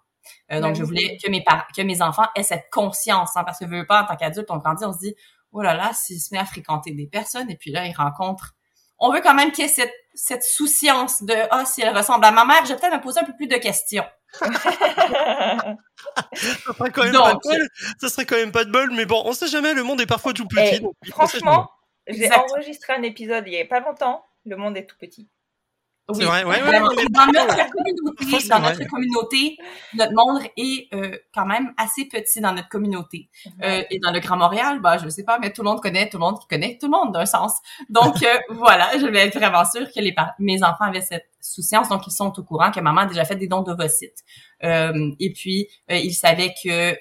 Euh, donc, je voulais que mes que mes enfants aient cette conscience, hein, parce que je veux pas en tant qu'adulte, on grandit, on se dit, oh là là, s'ils se met à fréquenter des personnes, et puis là, ils rencontrent. On veut quand même qu'il y ait cette, cette souciance de, ah, si elle ressemble à ma mère, je vais peut-être me poser un peu plus de questions. ça serait quand même pas de bol. Ça serait quand même pas de bol, mais bon, on sait jamais, le monde est parfois tout petit. franchement, j'ai enregistré un épisode il y a pas longtemps, le monde est tout petit. Oui. Vrai, ouais, ouais, dans, notre communauté, dans notre communauté, notre monde est euh, quand même assez petit dans notre communauté. Euh, et dans le Grand Montréal, bah je sais pas, mais tout le monde connaît tout le monde qui connaît tout le monde d'un sens. Donc euh, voilà, je vais être vraiment sûre que les mes enfants avaient cette souciance, donc ils sont au courant que maman a déjà fait des dons d'ovocytes. Euh, et puis ils savaient que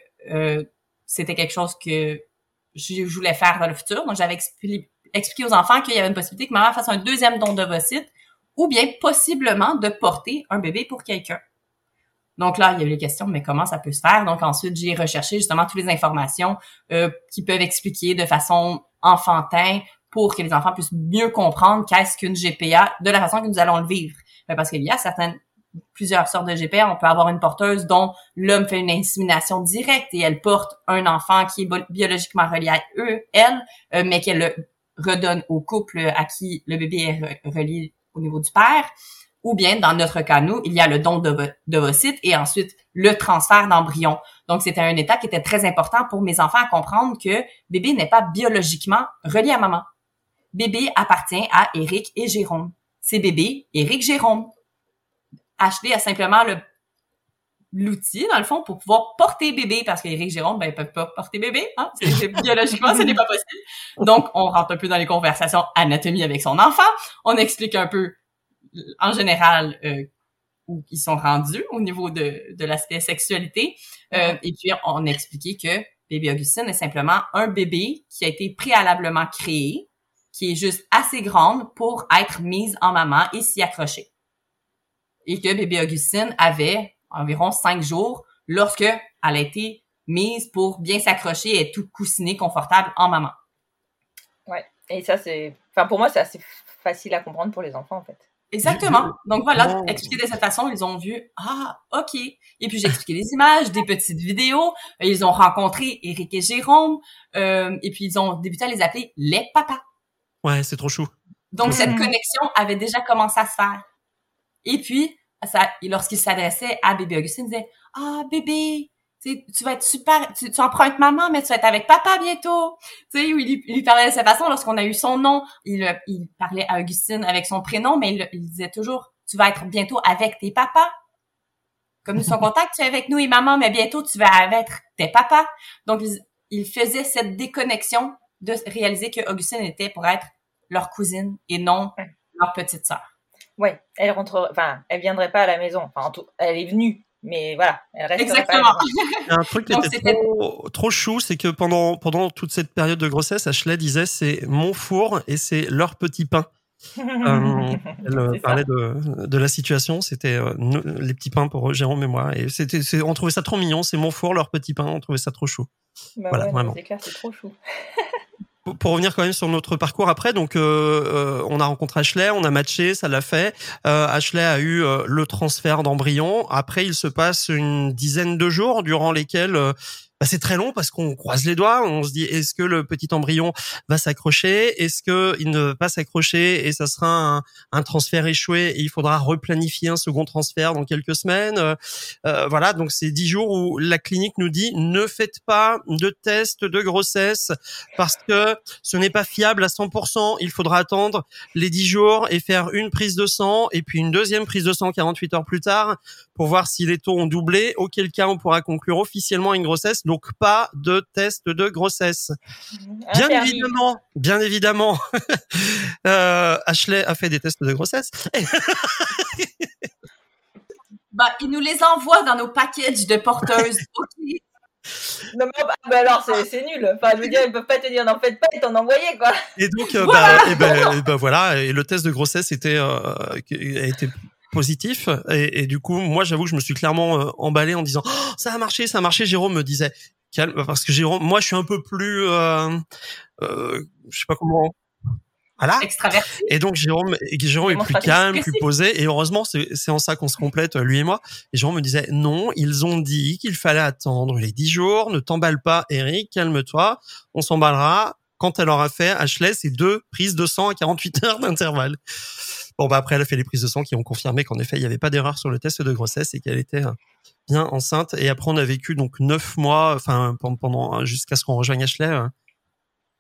c'était quelque chose que je voulais faire dans le futur. Donc j'avais expliqué expliquer aux enfants qu'il y avait une possibilité que maman fasse un deuxième don d'ovocytes ou bien possiblement de porter un bébé pour quelqu'un. Donc là, il y avait les questions, mais comment ça peut se faire? Donc ensuite, j'ai recherché justement toutes les informations euh, qui peuvent expliquer de façon enfantin pour que les enfants puissent mieux comprendre qu'est-ce qu'une GPA de la façon que nous allons le vivre. Ben, parce qu'il y a certaines plusieurs sortes de GPA. On peut avoir une porteuse dont l'homme fait une insémination directe et elle porte un enfant qui est biologiquement relié à eux, elle, euh, mais qu'elle le redonne au couple à qui le bébé est relié au niveau du père, ou bien dans notre cas, nous, il y a le don d'ovocytes et ensuite le transfert d'embryon. Donc, c'était un état qui était très important pour mes enfants à comprendre que bébé n'est pas biologiquement relié à maman. Bébé appartient à Eric et Jérôme. C'est bébé Eric Jérôme. Ashley a simplement le l'outil, dans le fond, pour pouvoir porter bébé, parce qu'Éric Jérôme, ben, ils peuvent pas porter bébé, hein? biologiquement, ce n'est pas possible. Donc, on rentre un peu dans les conversations anatomie avec son enfant, on explique un peu, en général, euh, où ils sont rendus au niveau de, de l'aspect sexualité, euh, et puis on a expliqué que bébé Augustine est simplement un bébé qui a été préalablement créé, qui est juste assez grande pour être mise en maman et s'y accrocher. Et que bébé Augustine avait environ cinq jours lorsque elle a été mise pour bien s'accrocher et tout coussiner confortable en maman. Ouais. Et ça, c'est, enfin, pour moi, c'est assez facile à comprendre pour les enfants, en fait. Exactement. Donc voilà, expliquer de cette façon, ils ont vu, ah, ok. Et puis j'ai expliqué des images, des petites vidéos. Ils ont rencontré Eric et Jérôme. Euh, et puis ils ont débuté à les appeler les papas. Ouais, c'est trop chou. Donc cette connexion avait déjà commencé à se faire. Et puis, lorsqu'il s'adressait à bébé Augustine, il disait Ah, bébé, tu vas être super, tu, tu empruntes maman, mais tu vas être avec papa bientôt. Tu sais, il, il, lui parlait de cette façon. Lorsqu'on a eu son nom, il, il parlait à Augustine avec son prénom, mais il, il disait toujours Tu vas être bientôt avec tes papas. Comme nous sommes contents tu es avec nous et maman, mais bientôt tu vas être tes papas. Donc, il, il faisait cette déconnexion de réaliser que Augustine était pour être leur cousine et non leur petite sœur. Oui, elle rentre, enfin, elle viendrait pas à la maison. Enfin, tout, elle est venue, mais voilà, elle reste Exactement. Un truc qui Donc, était c'était- trop, trop chou, c'est que pendant, pendant toute cette période de grossesse, Ashley disait c'est mon four et c'est leur petit pain. Euh, elle euh, parlait de, de la situation, c'était euh, les petits pains pour Jérôme et moi. Et c'était, on trouvait ça trop mignon, c'est mon four, leur petit pain, on trouvait ça trop chou. Bah Voilà, ouais, vraiment. C'est clair, c'est trop chou. Pour- revenir quand même sur notre parcours après, donc euh, euh, on a rencontré Ashley, on a matché, ça l'a fait. Euh, Ashley a eu le transfert d'embryon. Après, il se passe une dizaine de jours durant lesquels bah, c'est très long parce qu'on croise les doigts, on se dit est-ce que le petit embryon va s'accrocher, est-ce que il ne va pas s'accrocher et ça sera un, un transfert échoué et il faudra replanifier un second transfert dans quelques semaines? Euh, euh, voilà, donc c'est dix jours où la clinique nous dit ne faites pas de test de grossesse parce que ce n'est pas fiable à 100%. Il faudra attendre les 10 jours et faire une prise de sang et puis une deuxième prise de sang 48 heures plus tard pour voir si les taux ont doublé, auquel cas on pourra conclure officiellement une grossesse. Donc pas de test de grossesse. Bien Interdit. évidemment, bien évidemment, euh, Ashley a fait des tests de grossesse. Bah, ils nous les envoient dans nos packages de porteuses. OK. Non, mais, bah, bah alors, c'est c'est nul. Enfin, je veux dire, ils peuvent pas te dire n'en faites pas et t'en envoyer, quoi. Et donc, euh, bah, et ben, et ben voilà, et le test de grossesse était euh, a été positif. Et, et du coup, moi, j'avoue que je me suis clairement euh, emballé en disant Oh, ça a marché, ça a marché. Jérôme me disait calme, parce que Jérôme, moi, je suis un peu plus, euh, euh, je sais pas comment. Voilà. Extraverti. Et donc Jérôme, Jérôme est plus calme, plus posé. Et heureusement, c'est en ça qu'on se complète, lui et moi. Et Jérôme me disait, non, ils ont dit qu'il fallait attendre les 10 jours. Ne t'emballe pas, Eric, calme-toi. On s'emballera quand elle aura fait, Ashley, c'est deux prises de sang à 48 heures d'intervalle. Bon, bah après, elle a fait les prises de sang qui ont confirmé qu'en effet, il n'y avait pas d'erreur sur le test de grossesse et qu'elle était euh, bien enceinte. Et après, on a vécu donc neuf mois, enfin, pendant, jusqu'à ce qu'on rejoigne Ashley, euh,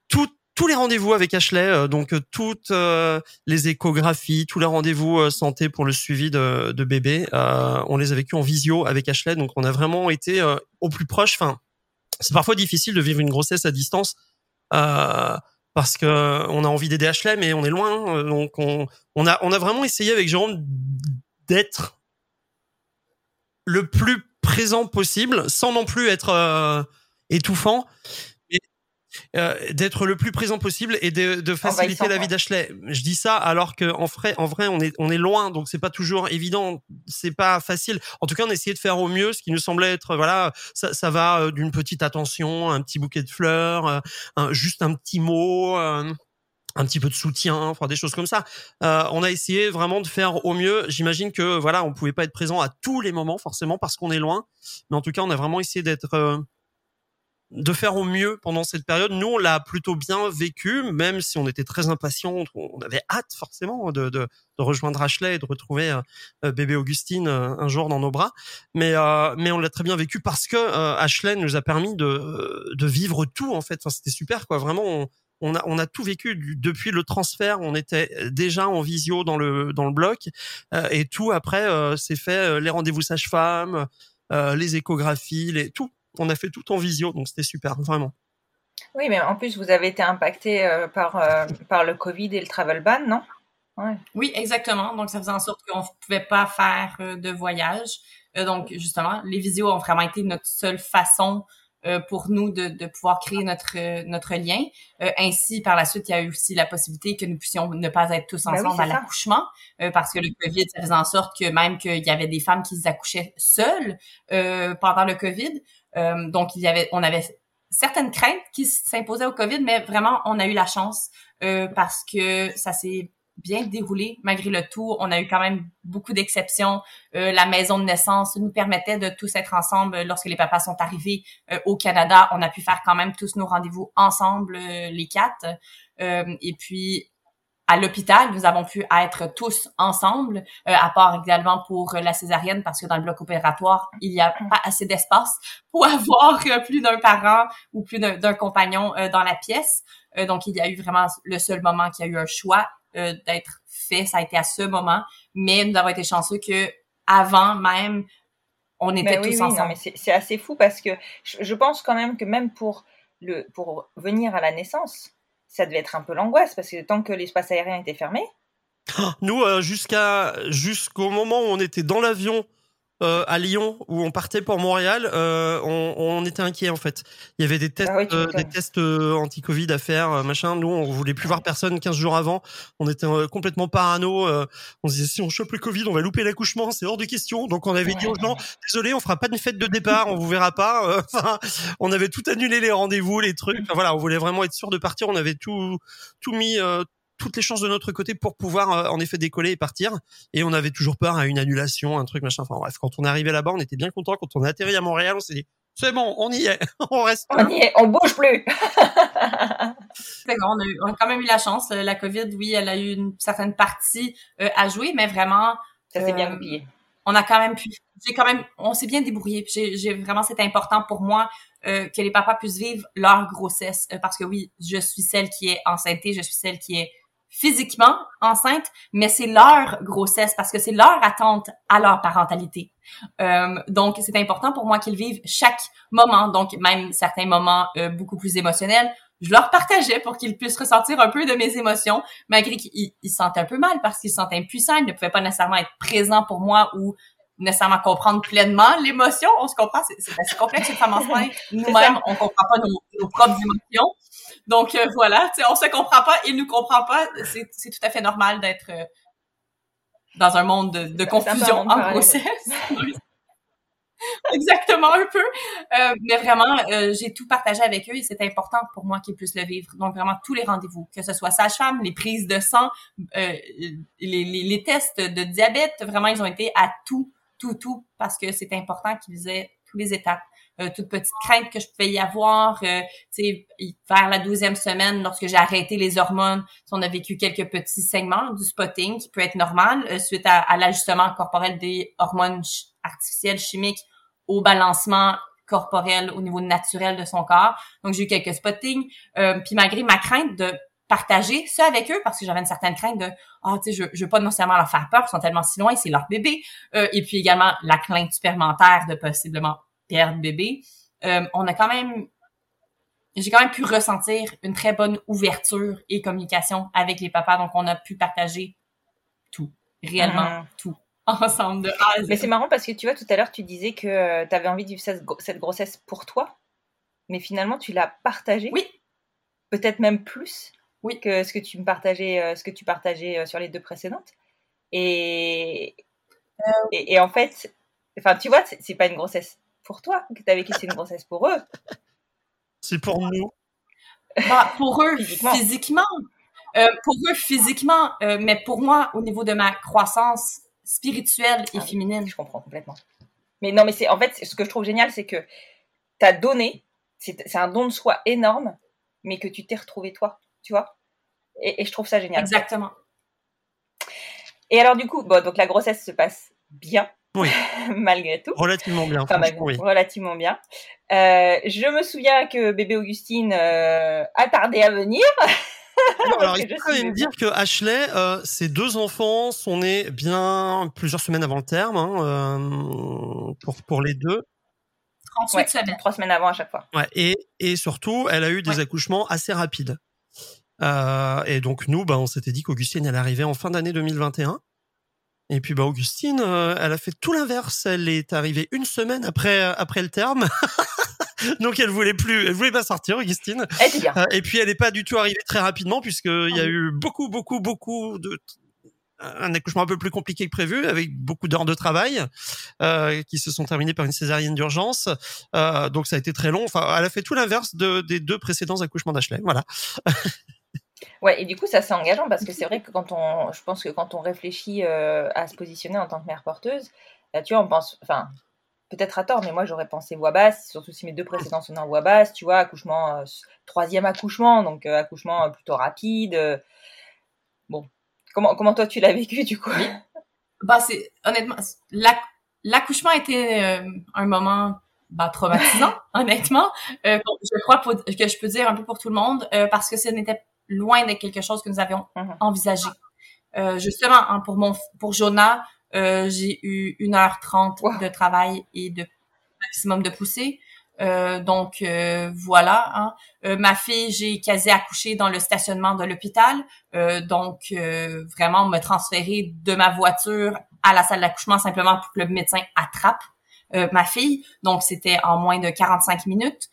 tout, tous les rendez-vous avec Ashley, euh, donc toutes les échographies, tous les rendez-vous santé pour le suivi de, bébé, on les a vécus en visio avec Ashley, donc on a vraiment été au plus proche. Enfin, c'est parfois difficile de vivre une grossesse à distance parce que on a envie d'aider Ashley, mais on est loin, euh, donc on, a vraiment essayé avec Jérôme d'être le plus présent possible, sans non plus être euh, étouffant, euh, d'être le plus présent possible et de, de faciliter la vie d'Ashley. Je dis ça alors que en vrai, en vrai, on est on est loin, donc c'est pas toujours évident, c'est pas facile. En tout cas, on a essayé de faire au mieux, ce qui nous semblait être voilà, ça, ça va euh, d'une petite attention, un petit bouquet de fleurs, euh, un- juste un petit mot. euh, un petit peu de soutien, enfin des choses comme ça. Euh, on a essayé vraiment de faire au mieux. J'imagine que voilà, on pouvait pas être présent à tous les moments forcément parce qu'on est loin, mais en tout cas, on a vraiment essayé d'être de faire au mieux pendant cette période. Nous, on l'a plutôt bien vécu, même si on était très impatients. On avait hâte forcément de, de, de rejoindre Ashley et de retrouver euh, bébé Augustine euh, un jour dans nos bras. Mais euh, mais on l'a très bien vécu parce que euh, Ashley nous a permis de de vivre tout en fait. Enfin, c'était super quoi. Vraiment, on, on a on a tout vécu du- depuis le transfert. On était déjà en visio dans le dans le bloc euh, et tout après c'est fait euh, les rendez-vous sage-femme, euh, les échographies, les tout. On a fait tout en visio, donc c'était super, vraiment. Oui, mais en plus, vous avez été impacté euh, par, euh, par le Covid et le travel ban, non? Ouais. Oui, exactement. Donc, ça faisait en sorte qu'on ne pouvait pas faire euh, de voyage. Euh, donc, justement, les visios ont vraiment été notre seule façon euh, pour nous de, de pouvoir créer notre euh, notre lien. Euh, ainsi, par la suite, il y a eu aussi la possibilité que nous puissions ne pas être tous Ben oui, ensemble à l'accouchement, euh, parce que le COVID, ça faisait en sorte que même qu'il y avait des femmes qui accouchaient seules euh, pendant le COVID. Euh, donc, il y avait, on avait certaines craintes qui s'imposaient au COVID, mais vraiment, on a eu la chance euh, parce que ça s'est bien déroulé malgré le tout. On a eu quand même beaucoup d'exceptions. Euh, la maison de naissance nous permettait de tous être ensemble lorsque les papas sont arrivés euh, au Canada. On a pu faire quand même tous nos rendez-vous ensemble, euh, les quatre. Et puis à l'hôpital, nous avons pu être tous ensemble, euh, à part également pour la césarienne, parce que dans le bloc opératoire, il n'y a pas assez d'espace pour avoir euh, plus d'un parent ou plus d'un compagnon euh, dans la pièce. Euh, donc, il y a eu vraiment le seul moment qu'il y a eu un choix euh, d'être fait, ça a été à ce moment. Mais nous avons été chanceux que avant même, on était Ben oui, tous oui, ensemble. c'est assez fou parce que je, je pense quand même que même pour le, pour venir à la naissance, ça devait être un peu l'angoisse parce que tant que l'espace aérien était fermé. Nous, euh, jusqu'à jusqu'au moment où on était dans l'avion euh, à Lyon où on partait pour Montréal, euh, on, on, était inquiet en fait. Il y avait des tests, Ah oui, euh, des tests euh, anti-Covid à faire, euh, machin. Nous, on voulait plus voir personne 15 jours avant. On était euh, complètement parano. euh, on se disait si on chope le Covid, on va louper l'accouchement, c'est hors de question. Donc on avait dit aux Ouais. gens désolé, on fera pas de fête de départ, on vous verra pas. Euh, Enfin, on avait tout annulé les rendez-vous, les trucs. Enfin, voilà, on voulait vraiment être sûr de partir. On avait tout tout mis. Euh, toutes les chances de notre côté pour pouvoir euh, en effet décoller et partir et on avait toujours peur à une annulation un truc machin enfin bref quand on est arrivé là-bas on était bien content quand on a atterri à Montréal on s'est dit c'est bon on y est on reste On y est, on bouge plus. C'est bon, on, a eu- on a quand même eu la chance. La COVID, oui, elle a eu une certaine partie euh, à jouer, mais vraiment, Ça s'est bien Euh, goupillé. on a quand même pu, j'ai quand même, on s'est bien débrouillé. J'ai, vraiment, c'est important pour moi euh, que les papas puissent vivre leur grossesse, euh, parce que oui, je suis celle qui est enceinte, je suis celle qui est physiquement enceinte, mais c'est leur grossesse parce que c'est leur attente à leur parentalité. Euh, donc, c'est important pour moi qu'ils vivent chaque moment, donc même certains moments euh, beaucoup plus émotionnels. Je leur partageais pour qu'ils puissent ressentir un peu de mes émotions, malgré qu'ils ils se un peu mal parce qu'ils se impuissants, ils ne pouvaient pas nécessairement être présents pour moi ou nécessairement comprendre pleinement l'émotion. On se comprend, c'est assez complexe une femme enceinte. Nous-mêmes, on comprend pas nos, nos propres émotions. Donc euh, voilà, on se comprend pas, il nous comprend pas. C'est tout à fait normal d'être euh, dans un monde de, confusion en parallèle. grossesse. Exactement un peu. Euh, mais vraiment, euh, j'ai tout partagé avec eux et c'est important pour moi qu'ils puissent le vivre. Donc vraiment tous les rendez-vous, que ce soit sage-femme, les prises de sang, euh, les, les, les tests de diabète, vraiment ils ont été à tout, tout, tout parce que c'est important qu'ils aient tous les étapes. Euh, toute petite crainte que je pouvais y avoir, euh, vers la douzième semaine, lorsque j'ai arrêté les hormones, on a vécu quelques petits saignements, du spotting qui peut être normal euh, suite à, l'ajustement corporel des hormones artificielles chimiques au balancement corporel au niveau naturel de son corps. Donc j'ai eu quelques spottings, euh, puis malgré ma crainte de partager ça avec eux parce que j'avais une certaine crainte de ah tu sais je, je veux pas nécessairement leur faire peur ils sont tellement si loin c'est leur bébé Euh, et puis également la crainte supplémentaire de possiblement perdre bébé euh, on a quand même j'ai quand même pu ressentir une très bonne ouverture et communication avec les papas donc on a pu partager tout réellement Mhm. tout ensemble de A à Z. Mais c'est marrant parce que tu vois, tout à l'heure, tu disais que tu avais envie de vivre cette grossesse pour toi, mais finalement, tu l'as partagée? Oui. Peut-être même plus? Oui. que ce que tu me partageais, euh, ce que tu partageais euh, sur les deux précédentes. Et, Euh. et, et en fait, enfin, tu vois, c'est pas une grossesse pour toi que tu as vécu, c'est une grossesse pour eux. c'est pour nous Bah, pour eux, Physiquement. physiquement. Euh, pour eux, physiquement. euh, mais pour moi, au niveau de ma croissance spirituelle et Ah féminine. Je comprends complètement. Mais non, mais c'est en fait, ce que je trouve génial, c'est que tu as donné, c'est c'est un don de soi énorme, mais que tu t'es retrouvé toi, tu vois. Et, et je trouve ça génial. Exactement. Et alors, du coup, bon, donc la grossesse se passe bien, Oui. malgré tout. relativement bien Enfin, franchement, malgré- oui relativement bien. Euh, je me souviens que bébé Augustine euh, a tardé à venir. Alors, il je faut quand même dire que Ashley, euh, ses deux enfants sont nés bien plusieurs semaines avant le terme, hein, euh, pour, pour les deux. 38 Ouais, semaines. trois semaines avant à chaque fois. Ouais, et, et surtout, elle a eu des Ouais. accouchements assez rapides. Euh, et donc, nous, bah, on s'était dit qu'Augustine, elle arrivait en fin d'année 2021. Et puis, bah, Augustine, euh, elle a fait tout l'inverse. Elle est arrivée une semaine après, après le terme. donc, elle voulait plus, elle voulait pas sortir, Augustine. Bien. Euh, et puis elle n'est pas du tout arrivée très rapidement puisqu'il y a Ah eu beaucoup, beaucoup, beaucoup de un accouchement un peu plus compliqué que prévu avec beaucoup d'heures de travail euh, qui se sont terminées par une césarienne d'urgence. Euh, donc ça a été très long. Enfin, elle a fait tout l'inverse de, des deux précédents accouchements d'Ashley. Voilà. Ouais, et du coup, ça c'est engageant parce que c'est vrai que quand on, je pense que quand on réfléchit euh, à se positionner en tant que mère porteuse, là, tu vois, on pense, enfin, peut-être à tort, mais moi j'aurais pensé voix basse, surtout si mes deux précédents sont en voix basse, tu vois, accouchement, euh, troisième accouchement, donc euh, accouchement plutôt rapide. bon, comment, comment toi tu l'as vécu du coup? Bah, c'est, honnêtement, l'accouchement était un moment bah, traumatisant, honnêtement. Euh, je crois que je peux dire un peu pour tout le monde, euh, parce que ce n'était loin d'être quelque chose que nous avions Mhm. envisagé. Euh, justement, hein, pour mon pour Jonah, euh, j'ai eu 1h30 Wow. de travail et de maximum de poussée. Euh, donc euh, voilà. Hein. Euh, ma fille, j'ai quasi accouché dans le stationnement de l'hôpital. donc vraiment me transférer de ma voiture à la salle d'accouchement simplement pour que le médecin attrape ma fille. Donc c'était en moins de 45 minutes.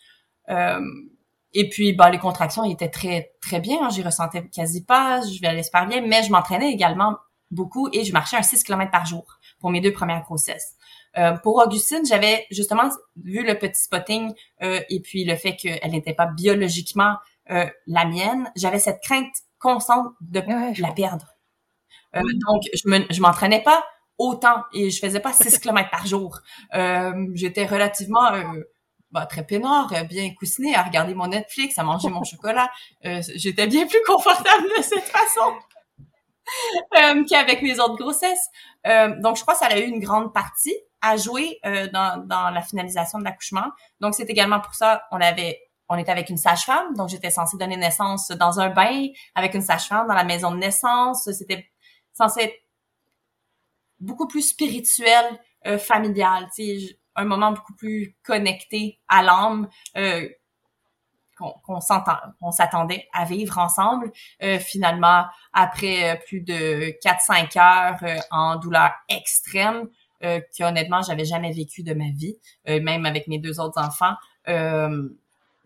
Et puis bah les contractions étaient très très bien. Hein. J'y ressentais quasi pas. Je vais aller super bien, mais je m'entraînais également beaucoup et je marchais un 6 km par jour pour mes deux premières grossesses. Euh, pour Augustine, j'avais justement vu le petit spotting euh, et puis le fait qu'elle n'était pas biologiquement euh, la mienne, j'avais cette crainte constante de la perdre. Euh, donc, je me, je m'entraînais pas autant et je faisais pas 6 km par jour. J'étais relativement bah, très peinard, bien coussiné à regarder mon Netflix, à manger mon chocolat. J'étais bien plus confortable de cette façon. qu'avec mes autres grossesses. donc, je crois que ça a eu une grande partie à jouer euh, dans, dans la finalisation de l'accouchement. Donc, c'est également pour ça on avait on était avec une sage-femme, donc j'étais censée donner naissance dans un bain avec une sage-femme dans la maison de naissance. C'était censé être beaucoup plus spirituel, euh, familial, un moment beaucoup plus connecté à l'âme. Euh, qu'on on s'attendait à vivre ensemble. Euh, finalement, après euh, plus de 4-5 heures en douleur extrême, euh, que honnêtement j'avais jamais vécu de ma vie, euh, même avec mes deux autres enfants. Euh,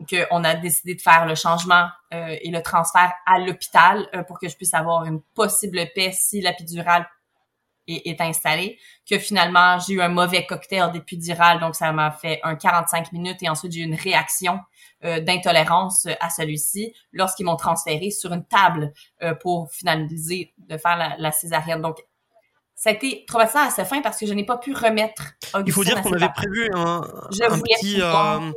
qu'on a décidé de faire le changement euh, et le transfert à l'hôpital euh, pour que je puisse avoir une possible paix si est, est, installée. Que finalement, j'ai eu un mauvais cocktail d'épidural, donc ça m'a fait un 45 minutes et ensuite j'ai eu une réaction euh, d'intolérance à celui-ci lorsqu'ils m'ont transféré sur une table pour finaliser de faire la, la césarienne. Donc, ça a été traumatisant à sa fin parce que je n'ai pas pu remettre Augustine Il faut dire qu'on avait prévu un, un petit, euh,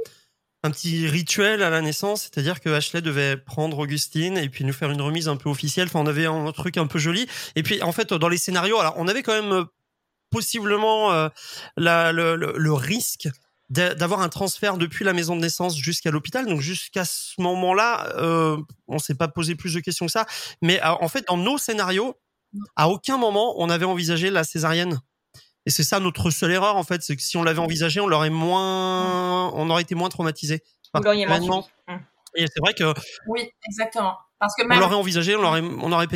un petit rituel à la naissance, c'est-à-dire que Ashley devait prendre Augustine et puis nous faire une remise un peu officielle. Enfin, on avait un truc un peu joli. Et puis, en fait, dans les scénarios, alors on avait quand même euh, possiblement euh, le, le, le risque d'avoir un transfert depuis la maison de naissance jusqu'à l'hôpital. Donc jusqu'à ce moment-là, euh, on s'est pas posé plus de questions que ça. Mais en fait, dans nos scénarios, à aucun moment on avait envisagé la césarienne. Et c'est ça notre seule erreur en fait, c'est que si on l'avait envisagé, on l'aurait moins, on aurait été moins traumatisé. L'auriez hum. Et c'est vrai que. Oui, exactement. Parce que même... On l'aurait envisagé, on n'aurait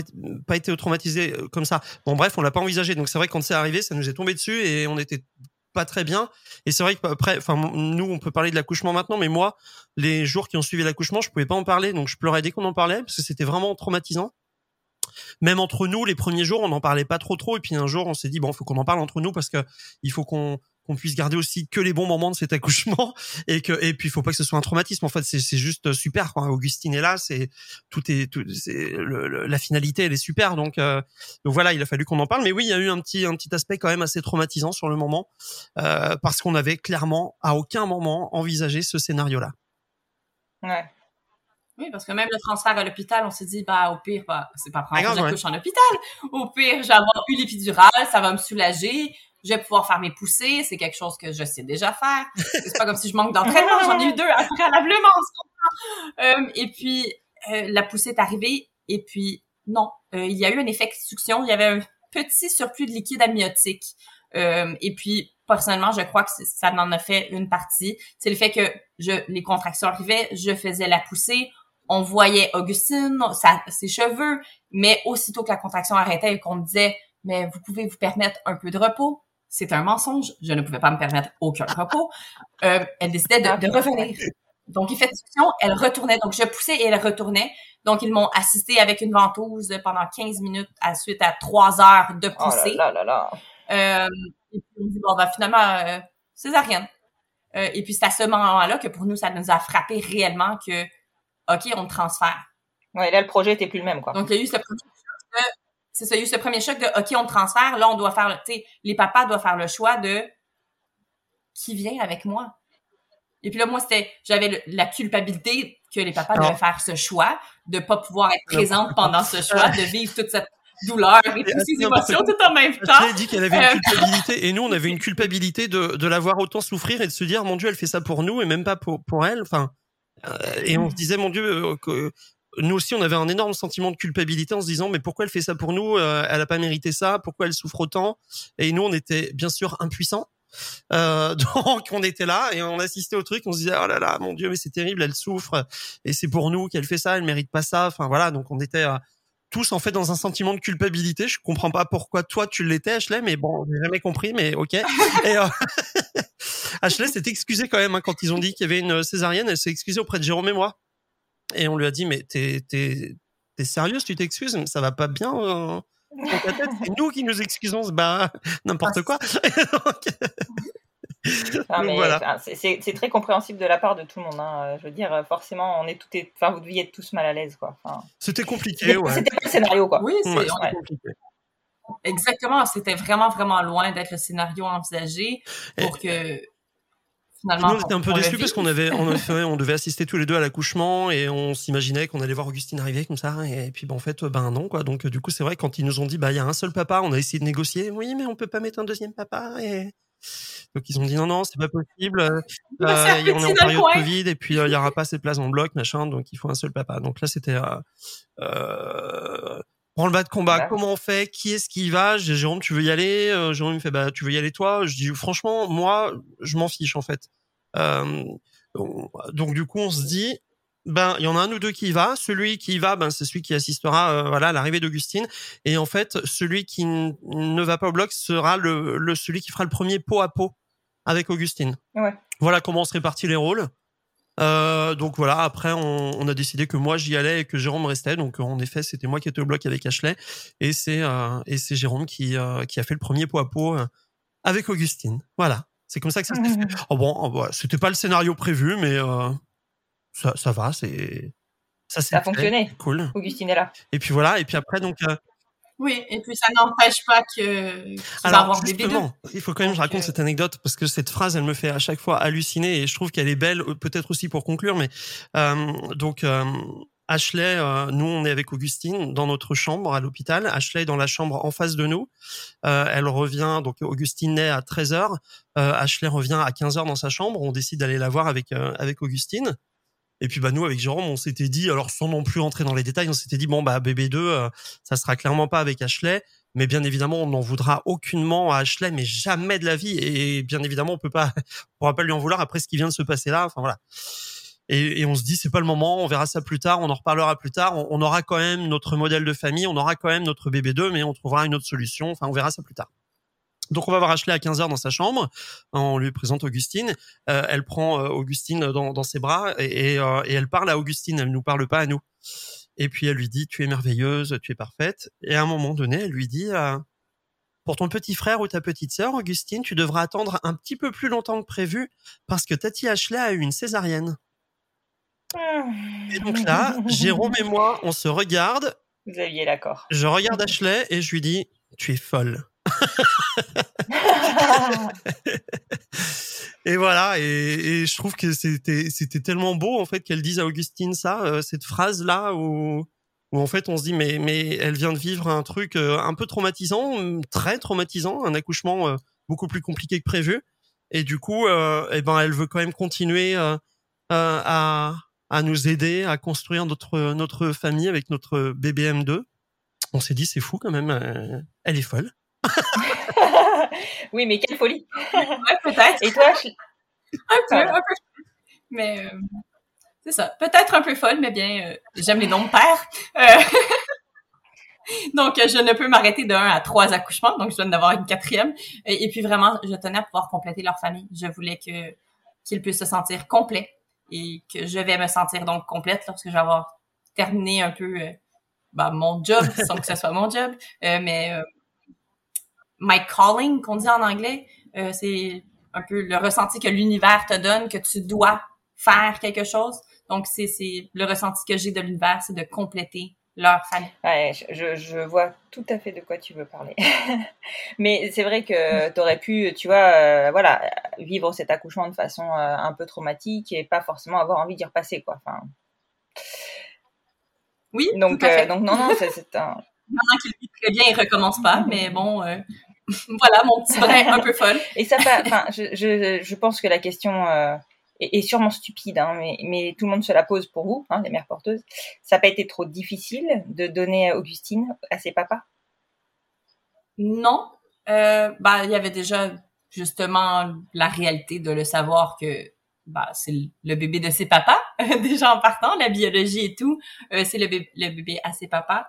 pas été traumatisé euh, comme ça. Bon, bref, on l'a pas envisagé. Donc c'est vrai que quand c'est arrivé, ça nous est tombé dessus et on était pas très bien. Et c'est vrai que après, enfin, nous, on peut parler de l'accouchement maintenant, mais moi, les jours qui ont suivi l'accouchement, je pouvais pas en parler, donc je pleurais dès qu'on en parlait parce que c'était vraiment traumatisant même entre nous, les premiers jours, on n'en parlait pas trop trop. Et puis un jour, on s'est dit bon, faut qu'on en parle entre nous parce que il faut qu'on puisse garder aussi que les bons moments de cet accouchement. Et que et puis il faut pas que ce soit un traumatisme. En fait c'est juste super quoi. Augustine est là c'est tout est tout c'est la finalité elle est super. Donc euh, donc voilà il a fallu qu'on en parle. Mais oui il y a eu un petit un petit aspect quand même assez traumatisant sur le moment euh, parce qu'on avait clairement à aucun moment envisagé ce scénario là ouais oui, parce que même le transfert à l'hôpital, on s'est dit, bah, au pire, bah, c'est pas prendre que j'accouche en hôpital. Au pire, j'ai avoir eu l'épidurale, ça va me soulager. Je vais pouvoir faire mes poussées. C'est quelque chose que je sais déjà faire. c'est pas comme si je manque d'entraînement. J'en ai eu deux à préalablement, euh, Et puis, euh, la poussée est arrivée. Et puis, non. Euh, il y a eu un effet de succion. Il y avait un petit surplus de liquide amniotique. Euh, et puis, personnellement, je crois que ça m'en a fait une partie. C'est le fait que je, les contractions arrivaient, je faisais la poussée, on voyait Augustine, ses cheveux, mais aussitôt que la contraction arrêtait et qu'on me disait, mais vous pouvez vous permettre un peu de repos, c'est un mensonge. Je ne pouvais pas me permettre aucun repos. Euh, elle décidait de, de, revenir. Donc, il fait discussion, elle retournait. Donc, je poussais et elle retournait. Donc, ils m'ont assisté avec une ventouse pendant 15 minutes à suite à 3 heures de poussée. Oh là là là euh, et puis, on dit, bon, ben, finalement, euh, césarienne. Euh, et puis, c'est à ce moment-là que pour nous, ça nous a frappé réellement que OK, on transfère. Ouais, là, le projet était plus le même, quoi. Donc, il y a eu ce premier choc de, c'est ça, il y a eu ce premier choc de, OK, on transfère. Là, on doit faire, tu sais, les papas doivent faire le choix de qui vient avec moi. Et puis là, moi, c'était, j'avais la culpabilité que les papas devaient faire ce choix, de pas pouvoir être présente pendant ce choix, de vivre toute cette douleur et toutes ces émotions tout en même temps. Elle a dit qu'elle avait une euh, culpabilité et nous, on avait une culpabilité de, de la voir autant souffrir et de se dire, mon Dieu, elle fait ça pour nous et même pas pour, pour elle. Enfin, et on se disait, mon Dieu, euh, que nous aussi, on avait un énorme sentiment de culpabilité en se disant, mais pourquoi elle fait ça pour nous euh, Elle a pas mérité ça. Pourquoi elle souffre autant? Et nous, on était bien sûr impuissants. Euh, donc on était là et on assistait au truc, on se disait oh là là, mon dieu, mais c'est terrible, elle souffre et c'est pour nous qu'elle fait ça, elle mérite pas ça. Enfin voilà, donc on était euh, tous en fait dans un sentiment de culpabilité. Je comprends pas pourquoi toi tu l'étais, Ashley, mais bon, j'ai jamais compris, mais ok. Et euh, Ashley s'est excusée quand même hein, quand ils ont dit qu'il y avait une césarienne. Elle s'est excusée auprès de Jérôme et moi. Et on lui a dit mais t'es t'es t'es sérieuse, tu t'excuses, ça va pas bien. Euh, c'est nous qui nous excusons, bah n'importe quoi. c'est très compréhensible de la part de tout le monde. Hein. Je veux dire, forcément, on est tout, enfin, vous deviez être tous mal à l'aise, quoi. c'était compliqué, ouais. C'était pas le scénario, quoi. Oui, c'est compliqué. Exactement, c'était vraiment vraiment loin d'être le scénario envisagé pour que finalement. on était un peu déçus parce qu'on avait, on, on devait assister tous les deux à l'accouchement et on s'imaginait qu'on allait voir Augustine arriver comme ça et puis ben, en fait ben non quoi. Donc du coup c'est vrai quand ils nous ont dit bah il y a un seul papa, on a essayé de négocier. Oui mais on peut pas mettre un deuxième papa et donc ils ont dit non non c'est pas possible. Euh, on est en période Covid et puis euh, il y aura pas assez de place en bloc machin donc il faut un seul papa. Donc là c'était euh, euh le bas de combat, comment on fait? Qui est-ce qui y va? Jérôme, tu veux y aller? Jérôme me fait bah tu veux y aller toi? Je dis franchement moi je m'en fiche en fait. Euh, donc du coup on se dit ben il y en a un ou deux qui y va. Celui qui y va, ben c'est celui qui assistera euh, voilà à l'arrivée d'Augustine. Et en fait, celui qui ne va pas au bloc sera le, le celui qui fera le premier pot à pot avec Augustine. Ouais. Voilà comment on se répartit les rôles. Euh, donc voilà, après on, on, a décidé que moi j'y allais et que Jérôme restait. Donc en effet, c'était moi qui étais au bloc avec Ashley et c'est euh, et c'est Jérôme qui euh, qui a fait le premier pot à pot euh, avec Augustine. Voilà, c'est comme ça que ça s'est fait. Oh bon, oh, c'était pas le scénario prévu, mais ça, ça va, c'est ça, ça a fonctionné. Cool. Augustine est là. Et puis voilà, et puis après donc. Euh, oui, et puis ça n'empêche pas que. Alors avoir justement, il faut quand même que je raconte euh, cette anecdote parce que cette phrase, elle me fait à chaque fois halluciner et je trouve qu'elle est belle, euh, peut-être aussi pour conclure, mais euh, donc. Ashley, nous on est avec Augustine dans notre chambre à l'hôpital. Ashley est dans la chambre en face de nous. elle revient, donc Augustine naît à 13h. Ashley revient à 15h dans sa chambre. On décide d'aller la voir avec, avec Augustine. Et puis bah nous avec Jérôme, on s'était dit, alors sans non plus entrer dans les détails, on s'était dit bon bah BB2, euh, ça sera clairement pas avec Ashley, mais bien évidemment on n'en voudra aucunement à Ashley, mais jamais de la vie. Et bien évidemment on peut pas, on pourra pas lui en vouloir après ce qui vient de se passer là. Enfin voilà. Et, et on se dit c'est pas le moment, on verra ça plus tard, on en reparlera plus tard. On, on aura quand même notre modèle de famille, on aura quand même notre BB2, mais on trouvera une autre solution. Enfin on verra ça plus tard. Donc on va voir Ashley à 15h dans sa chambre, on lui présente Augustine, euh, elle prend euh, Augustine dans, dans, ses bras et, euh, et, elle parle à Augustine, elle nous parle pas à nous. Et puis elle lui dit tu es merveilleuse, tu es parfaite. Et à un moment donné, elle lui dit pour ton petit frère ou ta petite sœur, Augustine, tu devras attendre un petit peu plus longtemps que prévu parce que Tati Ashley a eu une césarienne. Et donc là, Jérôme et moi, on se regarde. Vous aviez l'accord. Je regarde Ashley et je lui dis tu es folle. et voilà, et, je trouve que c'était tellement beau en fait qu'elle dise à Augustine ça, euh, cette phrase là où où en fait on se dit mais mais elle vient de vivre un truc euh, un peu traumatisant, très traumatisant, un accouchement euh, beaucoup plus compliqué que prévu, et du coup eh ben elle veut quand même continuer à à nous aider à construire notre notre famille avec notre BBM2. On s'est dit c'est fou quand même, elle est folle. oui, mais quelle folie. peut-être. Et toi, un peu, un peu. Mais euh, c'est ça. Peut-être un peu folle, mais bien, euh, j'aime les noms de père. Euh, donc, je ne peux m'arrêter d'un à trois accouchements, donc je dois en avoir une quatrième. Et, puis vraiment, je tenais à pouvoir compléter leur famille. Je voulais que qu'ils puissent se sentir complets et que je vais me sentir donc complète lorsque je vais avoir terminé un peu bah, mon job, sans que ce soit mon job, mais my calling qu'on dit en anglais. Euh, c'est un peu le ressenti que l'univers te donne, que tu dois faire quelque chose. Donc, c'est, c'est le ressenti que j'ai de l'univers, c'est de compléter leur famille. Ouais, je, je vois tout à fait de quoi tu veux parler. Mais c'est vrai que tu aurais pu, tu vois, euh, voilà, vivre cet accouchement de façon euh, un peu traumatique et pas forcément avoir envie d'y repasser, quoi. Enfin... Oui. Donc, donc non, non, c'est, un. Maintenant qu'il vit très bien, il recommence pas, mais bon, voilà mon petit brin un peu folle. Et ça, enfin, je, je, je, pense que la question euh, est, est, sûrement stupide, hein, mais, mais tout le monde se la pose pour vous, hein, les mères porteuses. Ça n'a pas été trop difficile de donner à Augustine à ses papas? Non, euh, bah il y avait déjà justement la réalité de le savoir que bah, c'est le bébé de ses papas, déjà en partant, la biologie et tout, euh, c'est le, bébé, le bébé à ses papas.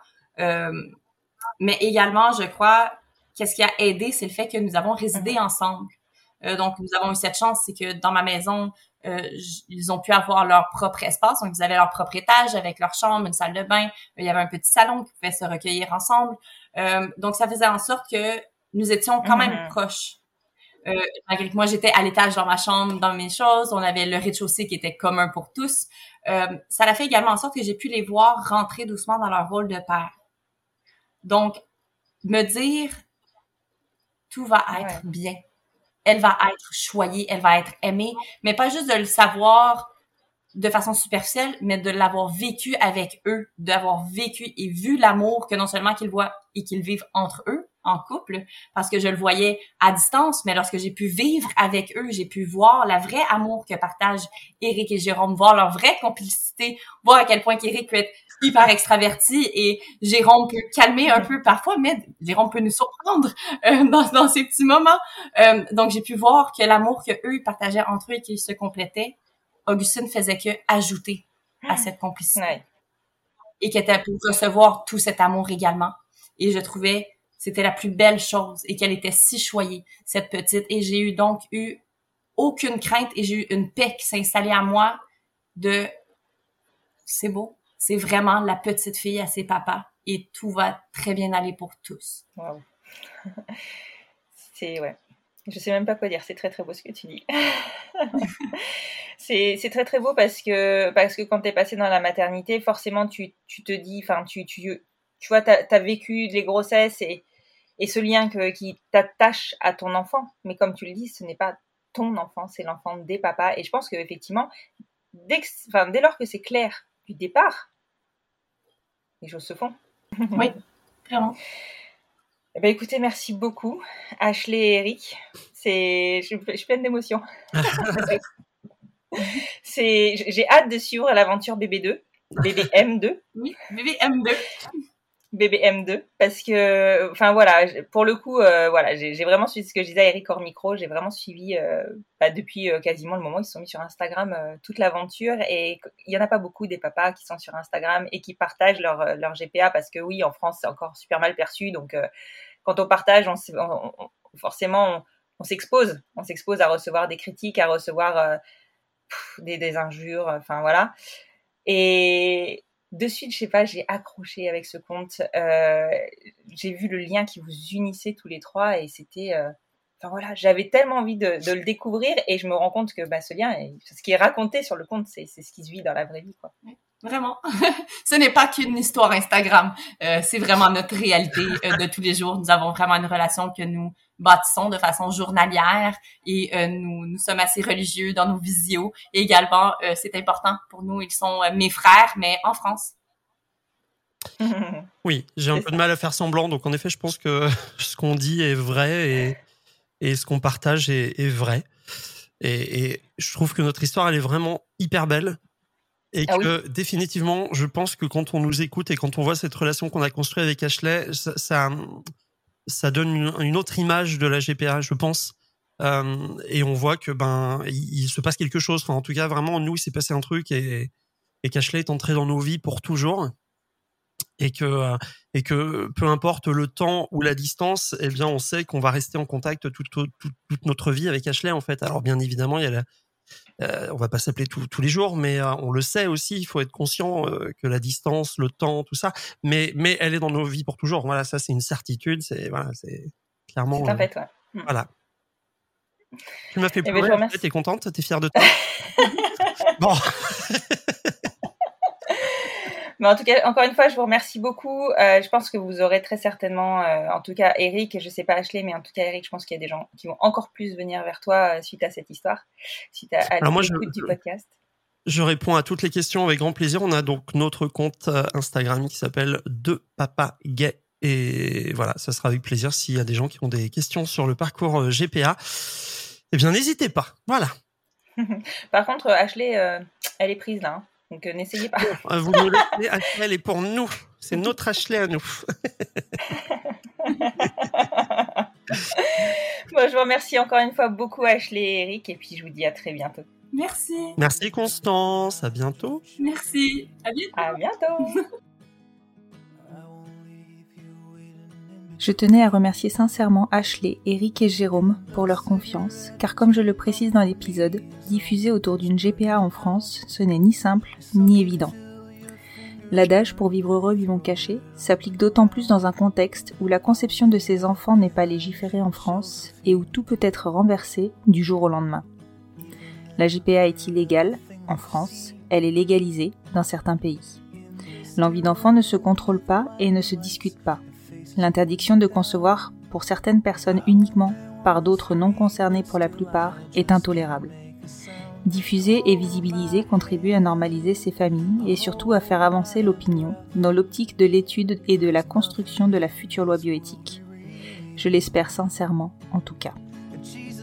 Mais également, je crois, qu'est-ce qui a aidé, c'est le fait que nous avons résidé mm-hmm. ensemble. Euh, donc, nous avons eu cette chance, c'est que dans ma maison, euh, ils ont pu avoir leur propre espace. Donc, ils avaient leur propre étage avec leur chambre, une salle de bain. Il y avait un petit salon qui pouvait se recueillir ensemble. Euh, donc, ça faisait en sorte que nous étions quand même mm-hmm. proches. Euh, malgré que moi, j'étais à l'étage dans ma chambre, dans mes choses. On avait le rez-de-chaussée qui était commun pour tous. Euh, ça a fait également en sorte que j'ai pu les voir rentrer doucement dans leur rôle de père. Donc, me dire, tout va être bien. Elle va être choyée, elle va être aimée, mais pas juste de le savoir de façon superficielle, mais de l'avoir vécu avec eux, d'avoir vécu et vu l'amour que non seulement qu'ils voient et qu'ils vivent entre eux, en couple, parce que je le voyais à distance, mais lorsque j'ai pu vivre avec eux, j'ai pu voir la vraie amour que partagent Eric et Jérôme, voir leur vraie complicité, voir à quel point qu'Éric peut être hyper extraverti et Jérôme peut calmer un peu parfois, mais Jérôme peut nous surprendre euh, dans, dans, ces petits moments. Euh, donc j'ai pu voir que l'amour que eux partageaient entre eux et qu'ils se complétaient, Augustine faisait que ajouter à ah. cette complicité. Et qu'elle était pour recevoir tout cet amour également. Et je trouvais c'était la plus belle chose et qu'elle était si choyée, cette petite. Et j'ai eu donc eu aucune crainte et j'ai eu une paix qui s'installait à moi de c'est beau, c'est vraiment la petite fille à ses papas et tout va très bien aller pour tous. Wow. c'est ouais. Je sais même pas quoi dire, c'est très très beau ce que tu dis. c'est très très beau parce que parce que quand tu es passé dans la maternité, forcément tu, tu te dis enfin tu, tu tu vois tu as, vécu les grossesses et et ce lien que, qui t'attache à ton enfant. Mais comme tu le dis, ce n'est pas ton enfant, c'est l'enfant des papas. Et je pense qu'effectivement, dès, enfin, dès lors que c'est clair du départ, les choses se font. Oui, clairement. Eh ben, écoutez, merci beaucoup, Ashley et Eric. C'est, je, je suis pleine d'émotions. c'est, j'ai hâte de suivre l'aventure BB2, BBM2. Oui, BBM2 bbm 2 parce que enfin voilà pour le coup euh, voilà j'ai vraiment suivi ce que je disais à Eric hors micro j'ai vraiment suivi euh, bah, depuis euh, quasiment le moment où ils se sont mis sur Instagram toute l'aventure et il y en a pas beaucoup des papas qui sont sur Instagram et qui partagent leur leur GPA parce que oui en France c'est encore super mal perçu donc quand on partage on, forcément on, s'expose on s'expose à recevoir des critiques à recevoir des, des injures enfin voilà. Et de suite, je sais pas, j'ai accroché avec ce compte. Euh, j'ai vu le lien qui vous unissait tous les trois et c'était. Euh, enfin voilà, j'avais tellement envie de, le découvrir et je me rends compte que bah, ce lien, ce qui est raconté sur le compte, c'est ce qui se vit dans la vraie vie. Quoi. Vraiment. ce n'est pas qu'une histoire Instagram. Euh, c'est vraiment notre réalité de tous les jours. Nous avons vraiment une relation que nous bâtissons de façon journalière et euh, nous, nous sommes assez religieux dans nos visios. Et également, euh, c'est important pour nous, ils sont euh, mes frères, mais en France. Oui, j'ai un peu de mal à faire semblant. Donc, en effet, je pense que ce qu'on dit est vrai et, et ce qu'on partage est, est vrai. Et, et, je trouve que notre histoire, elle est vraiment hyper belle. Et ah que définitivement, je pense que quand on nous écoute et quand on voit cette relation qu'on a construite avec Ashley, ça, ça, ça donne une, autre image de la GPA, je pense. Euh, et on voit que ben il, se passe quelque chose. Enfin, en tout cas, vraiment, nous, il s'est passé un truc et, et qu'Ashley est entré dans nos vies pour toujours. Et que, et que peu importe le temps ou la distance, eh bien, on sait qu'on va rester en contact toute, toute, toute, notre vie avec Ashley, en fait. Alors, bien évidemment, il y a la, euh, on va pas s'appeler tous les jours, mais euh, on le sait aussi. Il faut être conscient euh, que la distance, le temps, tout ça, mais mais elle est dans nos vies pour toujours. Voilà, ça c'est une certitude. C'est voilà, c'est clairement. C'est fait, ouais. Mm. Voilà. Tu m'as fait eh ben, pleurer. T'es contente T'es fière de toi? Bon. Mais en tout cas, encore une fois, je vous remercie beaucoup. Euh, je pense que vous aurez très certainement, euh, en tout cas Eric, et je sais pas Ashley, mais en tout cas Eric, je pense qu'il y a des gens qui vont encore plus venir vers toi euh, suite à cette histoire, suite à, l'écoute du podcast. Je réponds à toutes les questions avec grand plaisir. On a donc notre compte Instagram qui s'appelle De Papa Gay. Et voilà, ça sera avec plaisir s'il y a des gens qui ont des questions sur le parcours GPA. Eh bien, n'hésitez pas. Voilà. Par contre, Ashley, elle est prise là. Hein. Donc euh, n'essayez pas. Euh, vous nous laissez, Ashley, elle est pour nous. C'est notre Ashley à nous. bon, je vous remercie encore une fois beaucoup Ashley et Eric et puis je vous dis à très bientôt. Merci. Merci Constance, à bientôt. Merci. À bientôt. À bientôt. Je tenais à remercier sincèrement Ashley, Eric et Jérôme pour leur confiance, car comme je le précise dans l'épisode, diffuser autour d'une GPA en France, ce n'est ni simple ni évident. L'adage pour vivre heureux, vivons cachés s'applique d'autant plus dans un contexte où la conception de ces enfants n'est pas légiférée en France et où tout peut être renversé du jour au lendemain. La GPA est illégale en France, elle est légalisée dans certains pays. L'envie d'enfant ne se contrôle pas et ne se discute pas. L'interdiction de concevoir pour certaines personnes uniquement, par d'autres non concernées pour la plupart, est intolérable. Diffuser et visibiliser contribue à normaliser ces familles et surtout à faire avancer l'opinion dans l'optique de l'étude et de la construction de la future loi bioéthique. Je l'espère sincèrement, en tout cas.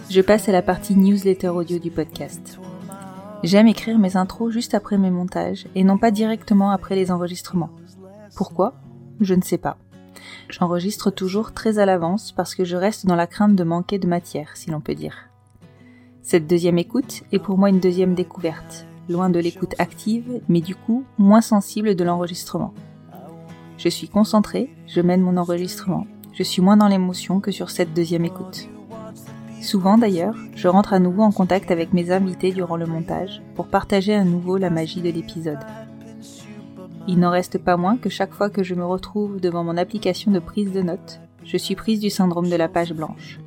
Je passe à la partie newsletter audio du podcast. J'aime écrire mes intros juste après mes montages et non pas directement après les enregistrements. Pourquoi? Je ne sais pas. J'enregistre toujours très à l'avance parce que je reste dans la crainte de manquer de matière, si l'on peut dire. Cette deuxième écoute est pour moi une deuxième découverte, loin de l'écoute active, mais du coup moins sensible de l'enregistrement. Je suis concentrée, je mène mon enregistrement, je suis moins dans l'émotion que sur cette deuxième écoute. Souvent d'ailleurs, je rentre à nouveau en contact avec mes invités durant le montage pour partager à nouveau la magie de l'épisode. Il n'en reste pas moins que chaque fois que je me retrouve devant mon application de prise de notes, je suis prise du syndrome de la page blanche.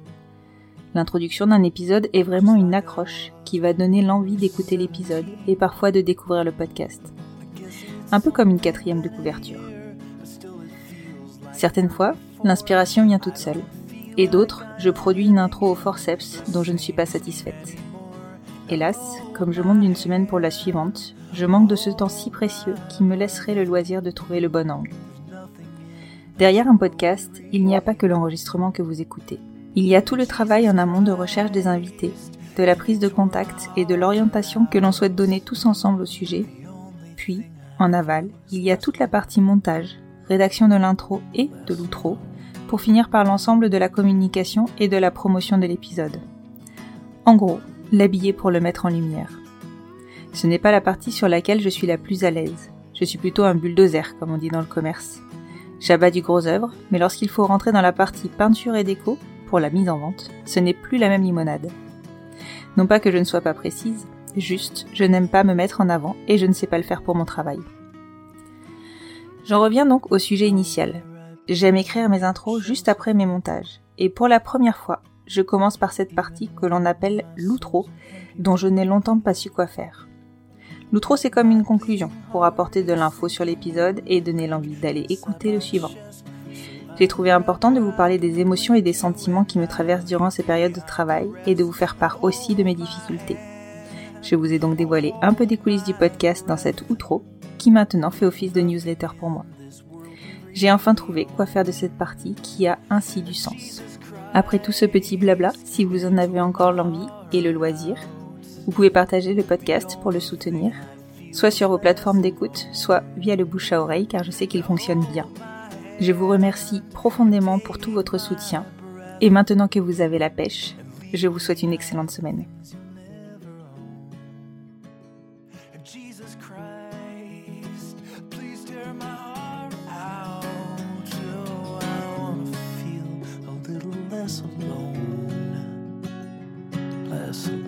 L'introduction d'un épisode est vraiment une accroche qui va donner l'envie d'écouter l'épisode et parfois de découvrir le podcast. Un peu comme une quatrième de couverture. Certaines fois, l'inspiration vient toute seule. Et d'autres, je produis une intro au forceps dont je ne suis pas satisfaite. Hélas, comme je monte d'une semaine pour la suivante, je manque de ce temps si précieux qui me laisserait le loisir de trouver le bon angle. Derrière un podcast, il n'y a pas que l'enregistrement que vous écoutez. Il y a tout le travail en amont de recherche des invités, de la prise de contact et de l'orientation que l'on souhaite donner tous ensemble au sujet. Puis, en aval, il y a toute la partie montage, rédaction de l'intro et de l'outro, pour finir par l'ensemble de la communication et de la promotion de l'épisode. En gros, l'habiller pour le mettre en lumière. Ce n'est pas la partie sur laquelle je suis la plus à l'aise. Je suis plutôt un bulldozer, comme on dit dans le commerce. J'abats du gros œuvre, mais lorsqu'il faut rentrer dans la partie peinture et déco, pour la mise en vente, ce n'est plus la même limonade. Non pas que je ne sois pas précise, juste je n'aime pas me mettre en avant et je ne sais pas le faire pour mon travail. J'en reviens donc au sujet initial. J'aime écrire mes intros juste après mes montages, et pour la première fois, je commence par cette partie que l'on appelle l'outro, dont je n'ai longtemps pas su quoi faire. L'outro c'est comme une conclusion, pour apporter de l'info sur l'épisode et donner l'envie d'aller écouter le suivant. J'ai trouvé important de vous parler des émotions et des sentiments qui me traversent durant ces périodes de travail et de vous faire part aussi de mes difficultés. Je vous ai donc dévoilé un peu des coulisses du podcast dans cette outro qui maintenant fait office de newsletter pour moi. J'ai enfin trouvé quoi faire de cette partie qui a ainsi du sens. Après tout ce petit blabla, si vous en avez encore l'envie et le loisir, vous pouvez partager le podcast pour le soutenir, soit sur vos plateformes d'écoute, soit via le bouche à oreille car je sais qu'il fonctionne bien. Je vous remercie profondément pour tout votre soutien. Et maintenant que vous avez la pêche, je vous souhaite une excellente semaine. less alone, less alone.